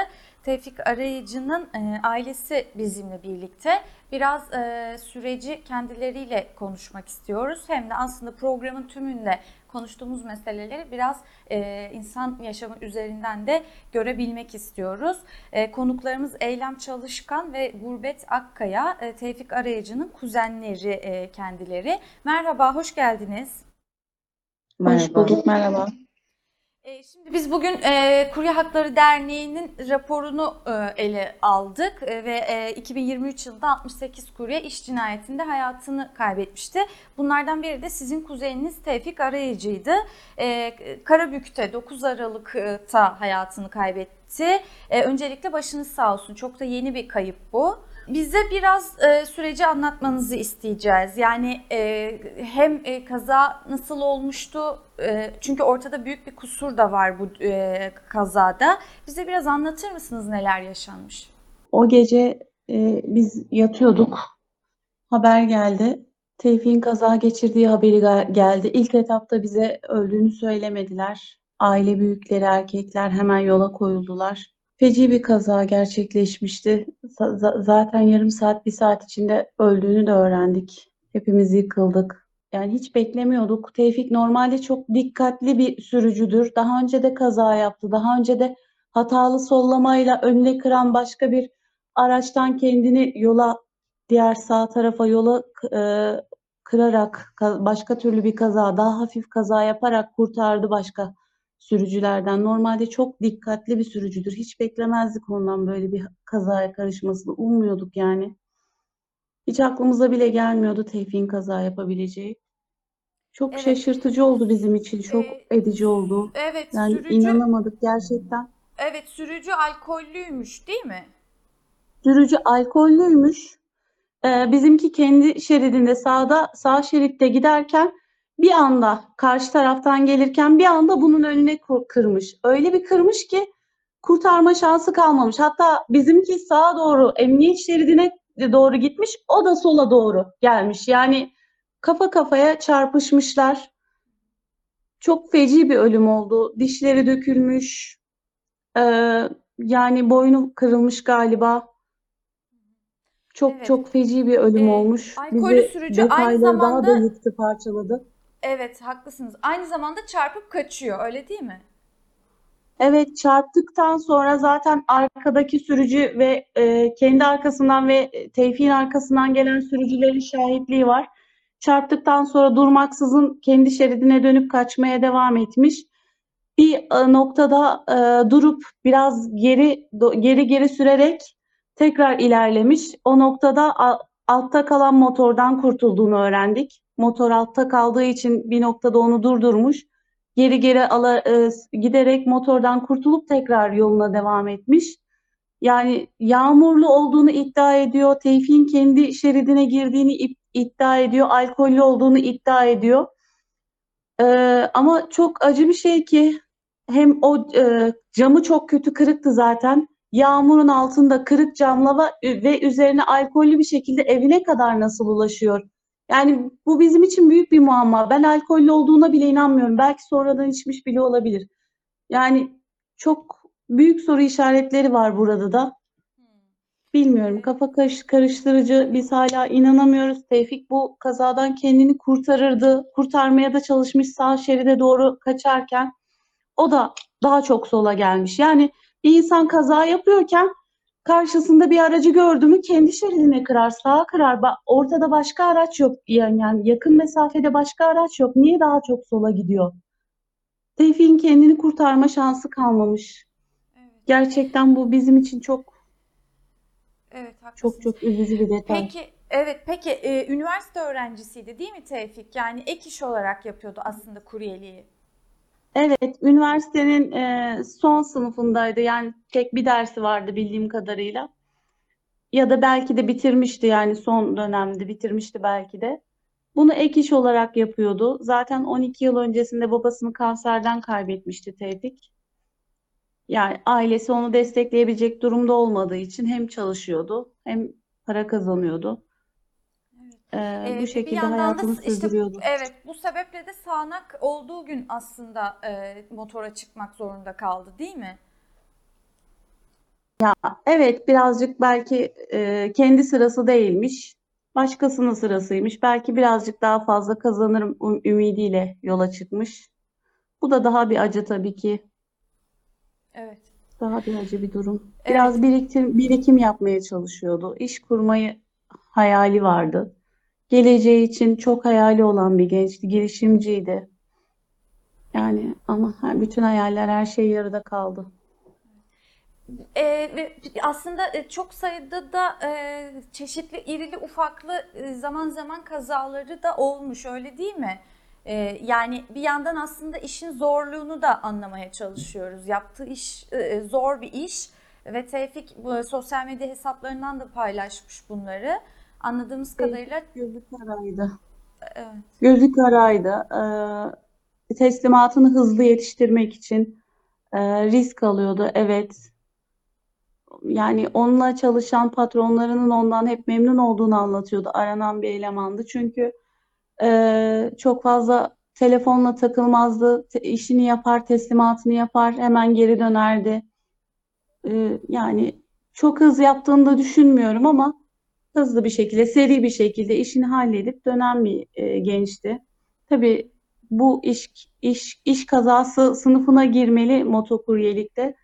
Tevfik Arayıcı'nın e, ailesi bizimle birlikte. Biraz e, süreci kendileriyle konuşmak istiyoruz. Hem de aslında programın tümünde konuştuğumuz meseleleri biraz e, insan yaşamı üzerinden de görebilmek istiyoruz. E, konuklarımız Eylem Çalışkan ve Gurbet Akkaya, e, Tevfik Arayıcı'nın kuzenleri e, kendileri. Merhaba, hoş geldiniz. Merhaba. Hoş bulduk, merhaba. E, Şimdi biz bugün e, Kurye Hakları Derneği'nin raporunu e, ele aldık e, ve e, 2023 yılında 68 kurye iş cinayetinde hayatını kaybetmişti. Bunlardan biri de sizin kuzeniniz Tevfik Arayıcı'ydı. E, Karabük'te 9 Aralık'ta hayatını kaybetti. E, öncelikle başınız sağ olsun. Çok da yeni bir kayıp bu. Bize biraz e, süreci anlatmanızı isteyeceğiz. Yani e, hem e, kaza nasıl olmuştu? E, çünkü ortada büyük bir kusur da var bu e, kazada. Bize biraz anlatır mısınız neler yaşanmış? O gece e, biz yatıyorduk. Haber geldi. Tevfik'in kaza geçirdiği haberi geldi. İlk etapta bize öldüğünü söylemediler. Aile büyükleri, erkekler hemen yola koyuldular. Feci bir kaza gerçekleşmişti. Za- za- zaten yarım saat, bir saat içinde öldüğünü de öğrendik. Hepimiz yıkıldık. Yani hiç beklemiyorduk. Tevfik normalde çok dikkatli bir sürücüdür. Daha önce de kaza yaptı. Daha önce de hatalı sollamayla önüne kıran başka bir araçtan kendini yola diğer sağ tarafa yola e, kırarak ka- başka türlü bir kaza, daha hafif kaza yaparak kurtardı başka sürücülerden. Normalde çok dikkatli bir sürücüdür. Hiç beklemezdik ondan böyle bir kazaya karışmasını. Ummuyorduk yani. Hiç aklımıza bile gelmiyordu Tevfik'in kaza yapabileceği. Çok Evet. şaşırtıcı oldu bizim için. Çok Ee, edici oldu. Evet, Yani sürücü inanamadık gerçekten. evet sürücü alkollüymüş, değil mi? Sürücü alkollüymüş. Ee, bizimki kendi şeridinde sağda sağ şeritte giderken bir anda karşı taraftan gelirken bir anda bunun önüne kırmış. Öyle bir kırmış ki kurtarma şansı kalmamış. Hatta bizimki sağa doğru emniyet şeridine doğru gitmiş. O da sola doğru gelmiş. Yani kafa kafaya çarpışmışlar. Çok feci bir ölüm oldu. Dişleri dökülmüş. Ee, yani boynu kırılmış galiba. Çok Evet. çok feci bir ölüm Ee, olmuş. alkollü Bizi sürücü aynı detayları daha da zamanda- yıktı, parçaladı. Evet, haklısınız. Aynı zamanda çarpıp kaçıyor, öyle değil mi? Evet, çarptıktan sonra zaten arkadaki sürücü ve e, kendi arkasından ve e, Tevfik'in arkasından gelen sürücülerin şahitliği var. Çarptıktan sonra durmaksızın kendi şeridine dönüp kaçmaya devam etmiş. Bir e, noktada e, durup biraz geri do- geri geri sürerek tekrar ilerlemiş. O noktada a- altta kalan motordan kurtulduğunu öğrendik. Motor altta kaldığı için bir noktada onu durdurmuş geri geri ala, e, giderek motordan kurtulup tekrar yoluna devam etmiş. Yani yağmurlu olduğunu iddia ediyor. Tevfik'in kendi şeridine girdiğini iddia ediyor. Alkollü olduğunu iddia ediyor. Ee, ama çok acı bir şey ki hem o e, camı çok kötü kırıktı zaten. Yağmurun altında kırık camla ve üzerine alkollü bir şekilde evine kadar nasıl ulaşıyor? Yani bu bizim için büyük bir muamma. Ben alkollü olduğuna bile inanmıyorum. Belki sonradan içmiş bile olabilir. Yani çok büyük soru işaretleri var burada da. Bilmiyorum. Kafa karış- karıştırıcı. Biz hala inanamıyoruz. Tevfik bu kazadan kendini kurtarırdı. Kurtarmaya da çalışmış sağ şeride doğru kaçarken. O da daha çok sola gelmiş. Yani bir insan kaza yapıyorken karşısında bir aracı gördü mü kendi şeridine kırar, sağa kırar. Ba- Ortada başka araç yok. Yani, yani yakın mesafede başka araç yok. Niye daha çok sola gidiyor? Tevfik'in kendini kurtarma şansı kalmamış. Evet. Gerçekten bu bizim için çok Evet, haklısınız. çok çok üzücü bir detay. Peki, evet, peki e, üniversite öğrencisiydi değil mi Tevfik? Yani ek iş olarak yapıyordu aslında kuryeliği. Evet, üniversitenin e, son sınıfındaydı. Yani tek bir dersi vardı bildiğim kadarıyla. Ya da belki de bitirmişti yani son dönemde bitirmişti belki de. Bunu ek iş olarak yapıyordu. Zaten 12 yıl öncesinde babasını kanserden kaybetmişti Tevfik. Yani ailesi onu destekleyebilecek durumda olmadığı için hem çalışıyordu hem para kazanıyordu. Evet. E, bu şekilde yandan da hayatını işte evet bu sebeple de sağanak olduğu gün aslında e, motora çıkmak zorunda kaldı değil mi? Evet, birazcık belki e, kendi sırası değilmiş, başkasının sırasıymış. Belki birazcık daha fazla kazanırım üm- ümidiyle yola çıkmış. Bu da daha bir acı tabii ki. Evet. Daha bir acı bir durum. Evet. Biraz biriktim, birikim yapmaya çalışıyordu. İş kurmayı hayali vardı. Geleceği için çok hayali olan bir gençti, girişimciydi. Yani ama bütün hayaller, her şey yarıda kaldı. Ee, ve aslında e, çok sayıda da e, çeşitli irili ufaklı e, zaman zaman kazaları da olmuş öyle değil mi? Ee, yani bir yandan aslında işin zorluğunu da anlamaya çalışıyoruz. Yaptığı iş e, zor bir iş ve Tevfik bu, sosyal medya hesaplarından da paylaşmış bunları. Anladığımız kadarıyla Gözü karaydı. evet. Gözü karaydı. Ee, teslimatını hızlı yetiştirmek için e, risk alıyordu. Evet. Yani onunla çalışan patronlarının ondan hep memnun olduğunu anlatıyordu. Aranan bir elemandı. Çünkü e, çok fazla telefonla takılmazdı. Te- işini yapar, teslimatını yapar, hemen geri dönerdi. Ee, yani çok hız yaptığını da düşünmüyorum ama hızlı bir şekilde, seri bir şekilde işini halledip dönen bir e, gençti. Tabii bu iş iş iş kazası sınıfına girmeli motokuryelikte.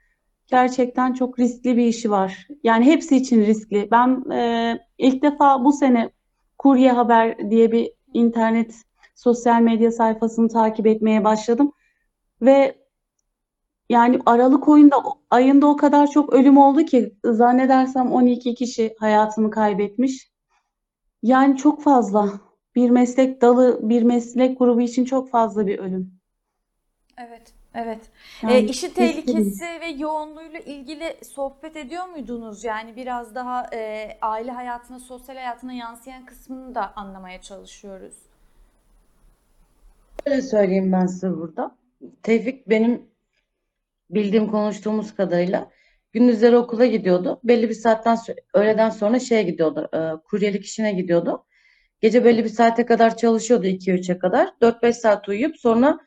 Gerçekten çok riskli bir işi var. Yani hepsi için riskli. Ben e, ilk defa bu sene Kurye Haber diye bir internet sosyal medya sayfasını takip etmeye başladım ve yani Aralık ayında, ayında o kadar çok ölüm oldu ki zannedersem 12 kişi hayatını kaybetmiş. Yani çok fazla. Bir meslek dalı, bir meslek grubu için çok fazla bir ölüm. Evet, evet. Yani E, işin tehlikesi ve yoğunluğuyla ilgili sohbet ediyor muydunuz? Yani biraz daha e, aile hayatına, sosyal hayatına yansıyan kısmını da anlamaya çalışıyoruz. Şöyle söyleyeyim ben size burada. Tevfik benim bildiğim konuştuğumuz kadarıyla gündüzleri okula gidiyordu. Belli bir saatten öğleden sonra şeye gidiyordu. E, kuryelik işine gidiyordu. Gece belli bir saate kadar çalışıyordu 2-3'e kadar. 4-5 saat uyuyup sonra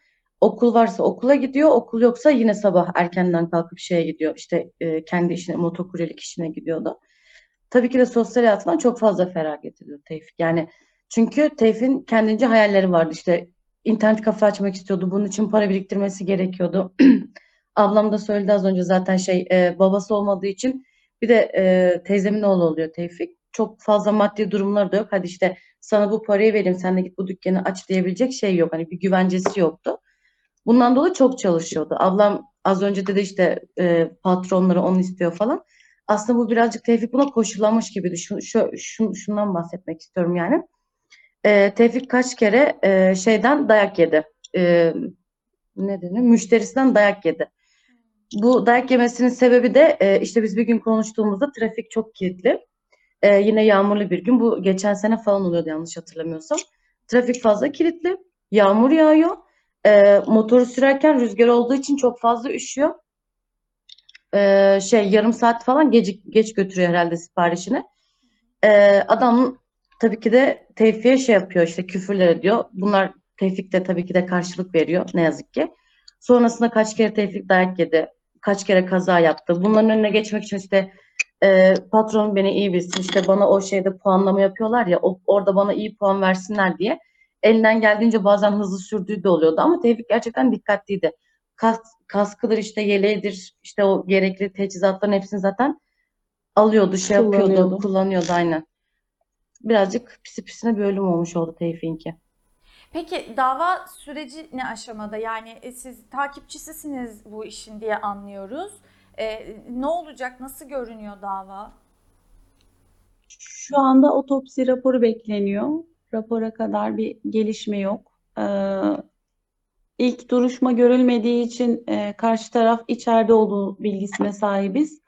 okul varsa okula gidiyor. Okul yoksa yine sabah erkenden kalkıp şeye gidiyor. İşte e, kendi işine, motokuryelik işine gidiyordu. Tabii ki de sosyal hayatından çok fazla feragat ediyor Tevfik. Yani çünkü Tevfik'in kendince hayalleri vardı. İşte internet kafe açmak istiyordu. Bunun için para biriktirmesi gerekiyordu. Ablam da söyledi az önce zaten şey e, babası olmadığı için bir de e, teyzemin oğlu oluyor Tevfik. Çok fazla maddi durumları da yok. Hadi işte sana bu parayı vereyim sen de git bu dükkanı aç diyebilecek şey yok. Hani bir güvencesi yoktu. Bundan dolayı çok çalışıyordu. Ablam az önce dedi işte e, patronları onu istiyor falan. Aslında bu birazcık Tevfik buna koşullamış gibi. Şu, şu, şundan bahsetmek istiyorum yani. E, Tevfik kaç kere e, şeyden dayak yedi. E, ne denir? Müşterisinden dayak yedi. Bu dayak yemesinin sebebi de e, işte biz bir gün konuştuğumuzda trafik çok kilitli. E, yine yağmurlu bir gün. Bu geçen sene falan oluyordu yanlış hatırlamıyorsam. Trafik fazla kilitli. Yağmur yağıyor. E, motoru sürerken rüzgar olduğu için çok fazla üşüyor. E, şey yarım saat falan geç, geç götürüyor herhalde siparişini. E, adam tabii ki de Tevfik'e şey yapıyor işte küfürler ediyor. Bunlar Tevfik de tabii ki de karşılık veriyor ne yazık ki. Sonrasında kaç kere Tevfik dayak yedi. Kaç kere kaza yaptı. Bunların önüne geçmek için işte e, patron beni iyi bilsin. işte bana o şeyde puanlama yapıyorlar ya o, orada bana iyi puan versinler diye. Elinden geldiğince bazen hızlı sürdüğü de oluyordu ama Tevfik gerçekten dikkatliydi. Kas, kaskıdır işte yeleğidir işte o gerekli teçhizatların hepsini zaten alıyordu şey yapıyordu Kullanıyordu. aynen. Birazcık pisi pisine bir ölüm olmuş oldu Tevfik'inki. Peki dava süreci ne aşamada? Yani e, siz takipçisisiniz bu işin diye anlıyoruz. E, ne olacak? Nasıl görünüyor dava? Şu anda otopsi raporu bekleniyor. Rapora kadar bir gelişme yok. Ee, ilk duruşma görülmediği için e, karşı taraf içeride olduğu bilgisine sahibiz.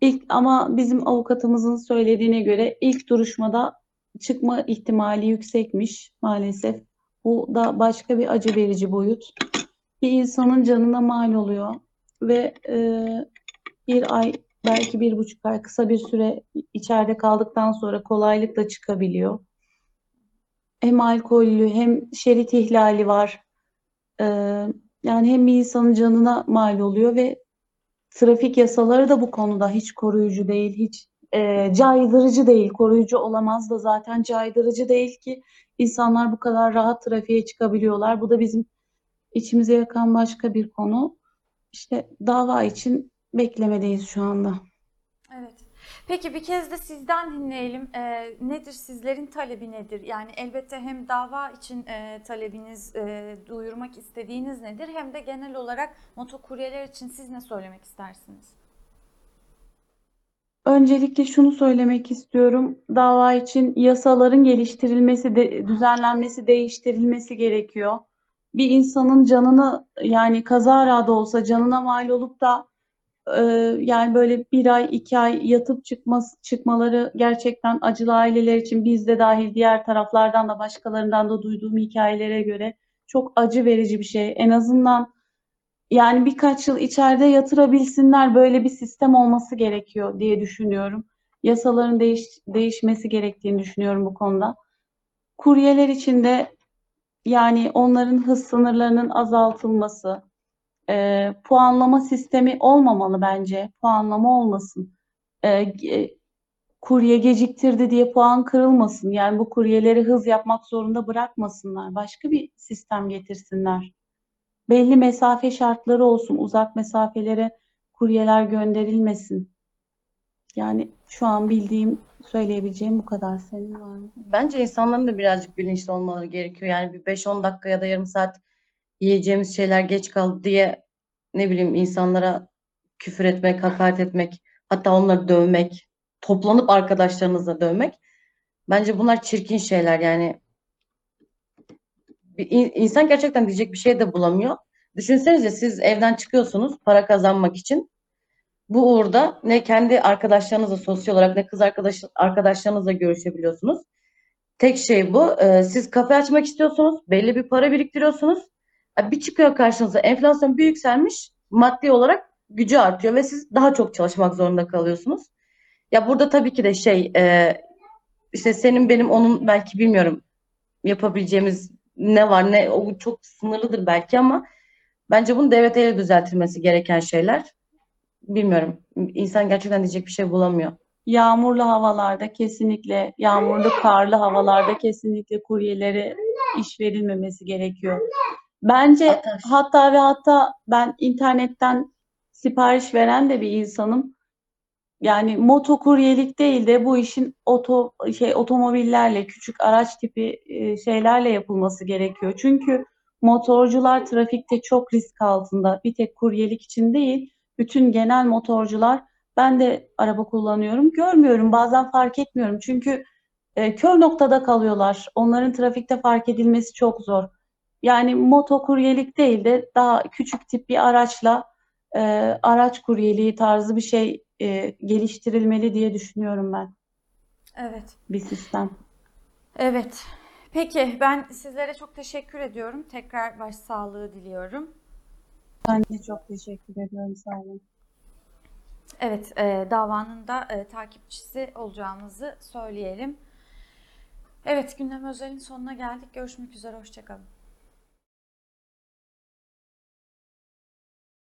İlk ama bizim avukatımızın söylediğine göre ilk duruşmada çıkma ihtimali yüksekmiş maalesef. Bu da başka bir acı verici boyut. Bir insanın canına mal oluyor ve e, bir ay belki bir buçuk ay kısa bir süre içeride kaldıktan sonra kolaylıkla çıkabiliyor. Hem alkollü hem şerit ihlali var. Ee, yani hem bir insanın canına mal oluyor ve trafik yasaları da bu konuda hiç koruyucu değil, hiç e, caydırıcı değil. Koruyucu olamaz da zaten caydırıcı değil ki insanlar bu kadar rahat trafiğe çıkabiliyorlar. Bu da bizim içimize yakan başka bir konu. İşte dava için beklemedeyiz şu anda. Evet. Peki bir kez de sizden dinleyelim. E, nedir sizlerin talebi nedir? Yani elbette hem dava için e, talebiniz, e, duyurmak istediğiniz nedir? Hem de genel olarak motokuryeler için siz ne söylemek istersiniz? Öncelikle şunu söylemek istiyorum. Dava için yasaların geliştirilmesi, de, düzenlenmesi, değiştirilmesi gerekiyor. Bir insanın canını yani kazara da olsa canına mal olup da e, yani böyle bir ay, iki ay yatıp çıkması, çıkmaları gerçekten acılı aileler için biz de dahil diğer taraflardan da başkalarından da duyduğum hikayelere göre çok acı verici bir şey. En azından yani birkaç yıl içeride yatırabilsinler böyle bir sistem olması gerekiyor diye düşünüyorum. Yasaların değiş, değişmesi gerektiğini düşünüyorum bu konuda. Kuryeler için de yani onların hız sınırlarının azaltılması, e, puanlama sistemi olmamalı bence. Puanlama olmasın. E, e, kurye geciktirdi diye puan kırılmasın. Yani bu kuryeleri hız yapmak zorunda bırakmasınlar. Başka bir sistem getirsinler belli mesafe şartları olsun. Uzak mesafelere kuryeler gönderilmesin. Yani şu an bildiğim, söyleyebileceğim bu kadar. Senin var mı? Bence insanların da birazcık bilinçli olmaları gerekiyor. Yani bir 5-10 dakika ya da yarım saat yiyeceğimiz şeyler geç kaldı diye ne bileyim insanlara küfür etmek, hakaret etmek, hatta onları dövmek, toplanıp arkadaşlarınızla dövmek. Bence bunlar çirkin şeyler yani. Bir in- insan gerçekten diyecek bir şey de bulamıyor. Düşünsenize siz evden çıkıyorsunuz para kazanmak için. Bu uğurda ne kendi arkadaşlarınızla sosyal olarak ne kız arkadaş arkadaşlarınızla görüşebiliyorsunuz. Tek şey bu. Ee, siz kafe açmak istiyorsunuz. Belli bir para biriktiriyorsunuz. Ha, Bir çıkıyor karşınıza enflasyon bir yükselmiş. Maddi olarak gücü artıyor ve siz daha çok çalışmak zorunda kalıyorsunuz. Ya burada tabii ki de şey e, işte senin benim onun belki bilmiyorum yapabileceğimiz ne var ne o çok sınırlıdır belki ama bence bunu devlet eliyle düzeltilmesi gereken şeyler. Bilmiyorum. İnsan gerçekten diyecek bir şey bulamıyor. Yağmurlu havalarda kesinlikle, yağmurlu karlı havalarda kesinlikle kuryelere iş verilmemesi gerekiyor. Bence Hatta- hatta ve hatta ben internetten sipariş veren de bir insanım. Yani motokuryelik değil de bu işin oto şey otomobillerle, küçük araç tipi e, şeylerle yapılması gerekiyor. Çünkü motorcular trafikte çok risk altında. Bir tek kuryelik için değil, bütün genel motorcular ben de araba kullanıyorum. Görmüyorum, bazen fark etmiyorum. Çünkü e, kör noktada kalıyorlar. Onların trafikte fark edilmesi çok zor. Yani motokuryelik değil de daha küçük tip bir araçla e, araç kuryeliği tarzı bir şey e, geliştirilmeli diye düşünüyorum ben Evet. bir sistem. Evet. Peki ben sizlere çok teşekkür ediyorum. Tekrar başsağlığı diliyorum. Ben de çok teşekkür ediyorum. Sağ olun. Evet, e, davanın da e, takipçisi olacağımızı söyleyelim. Evet, gündem özelin sonuna geldik. Görüşmek üzere, hoşçakalın.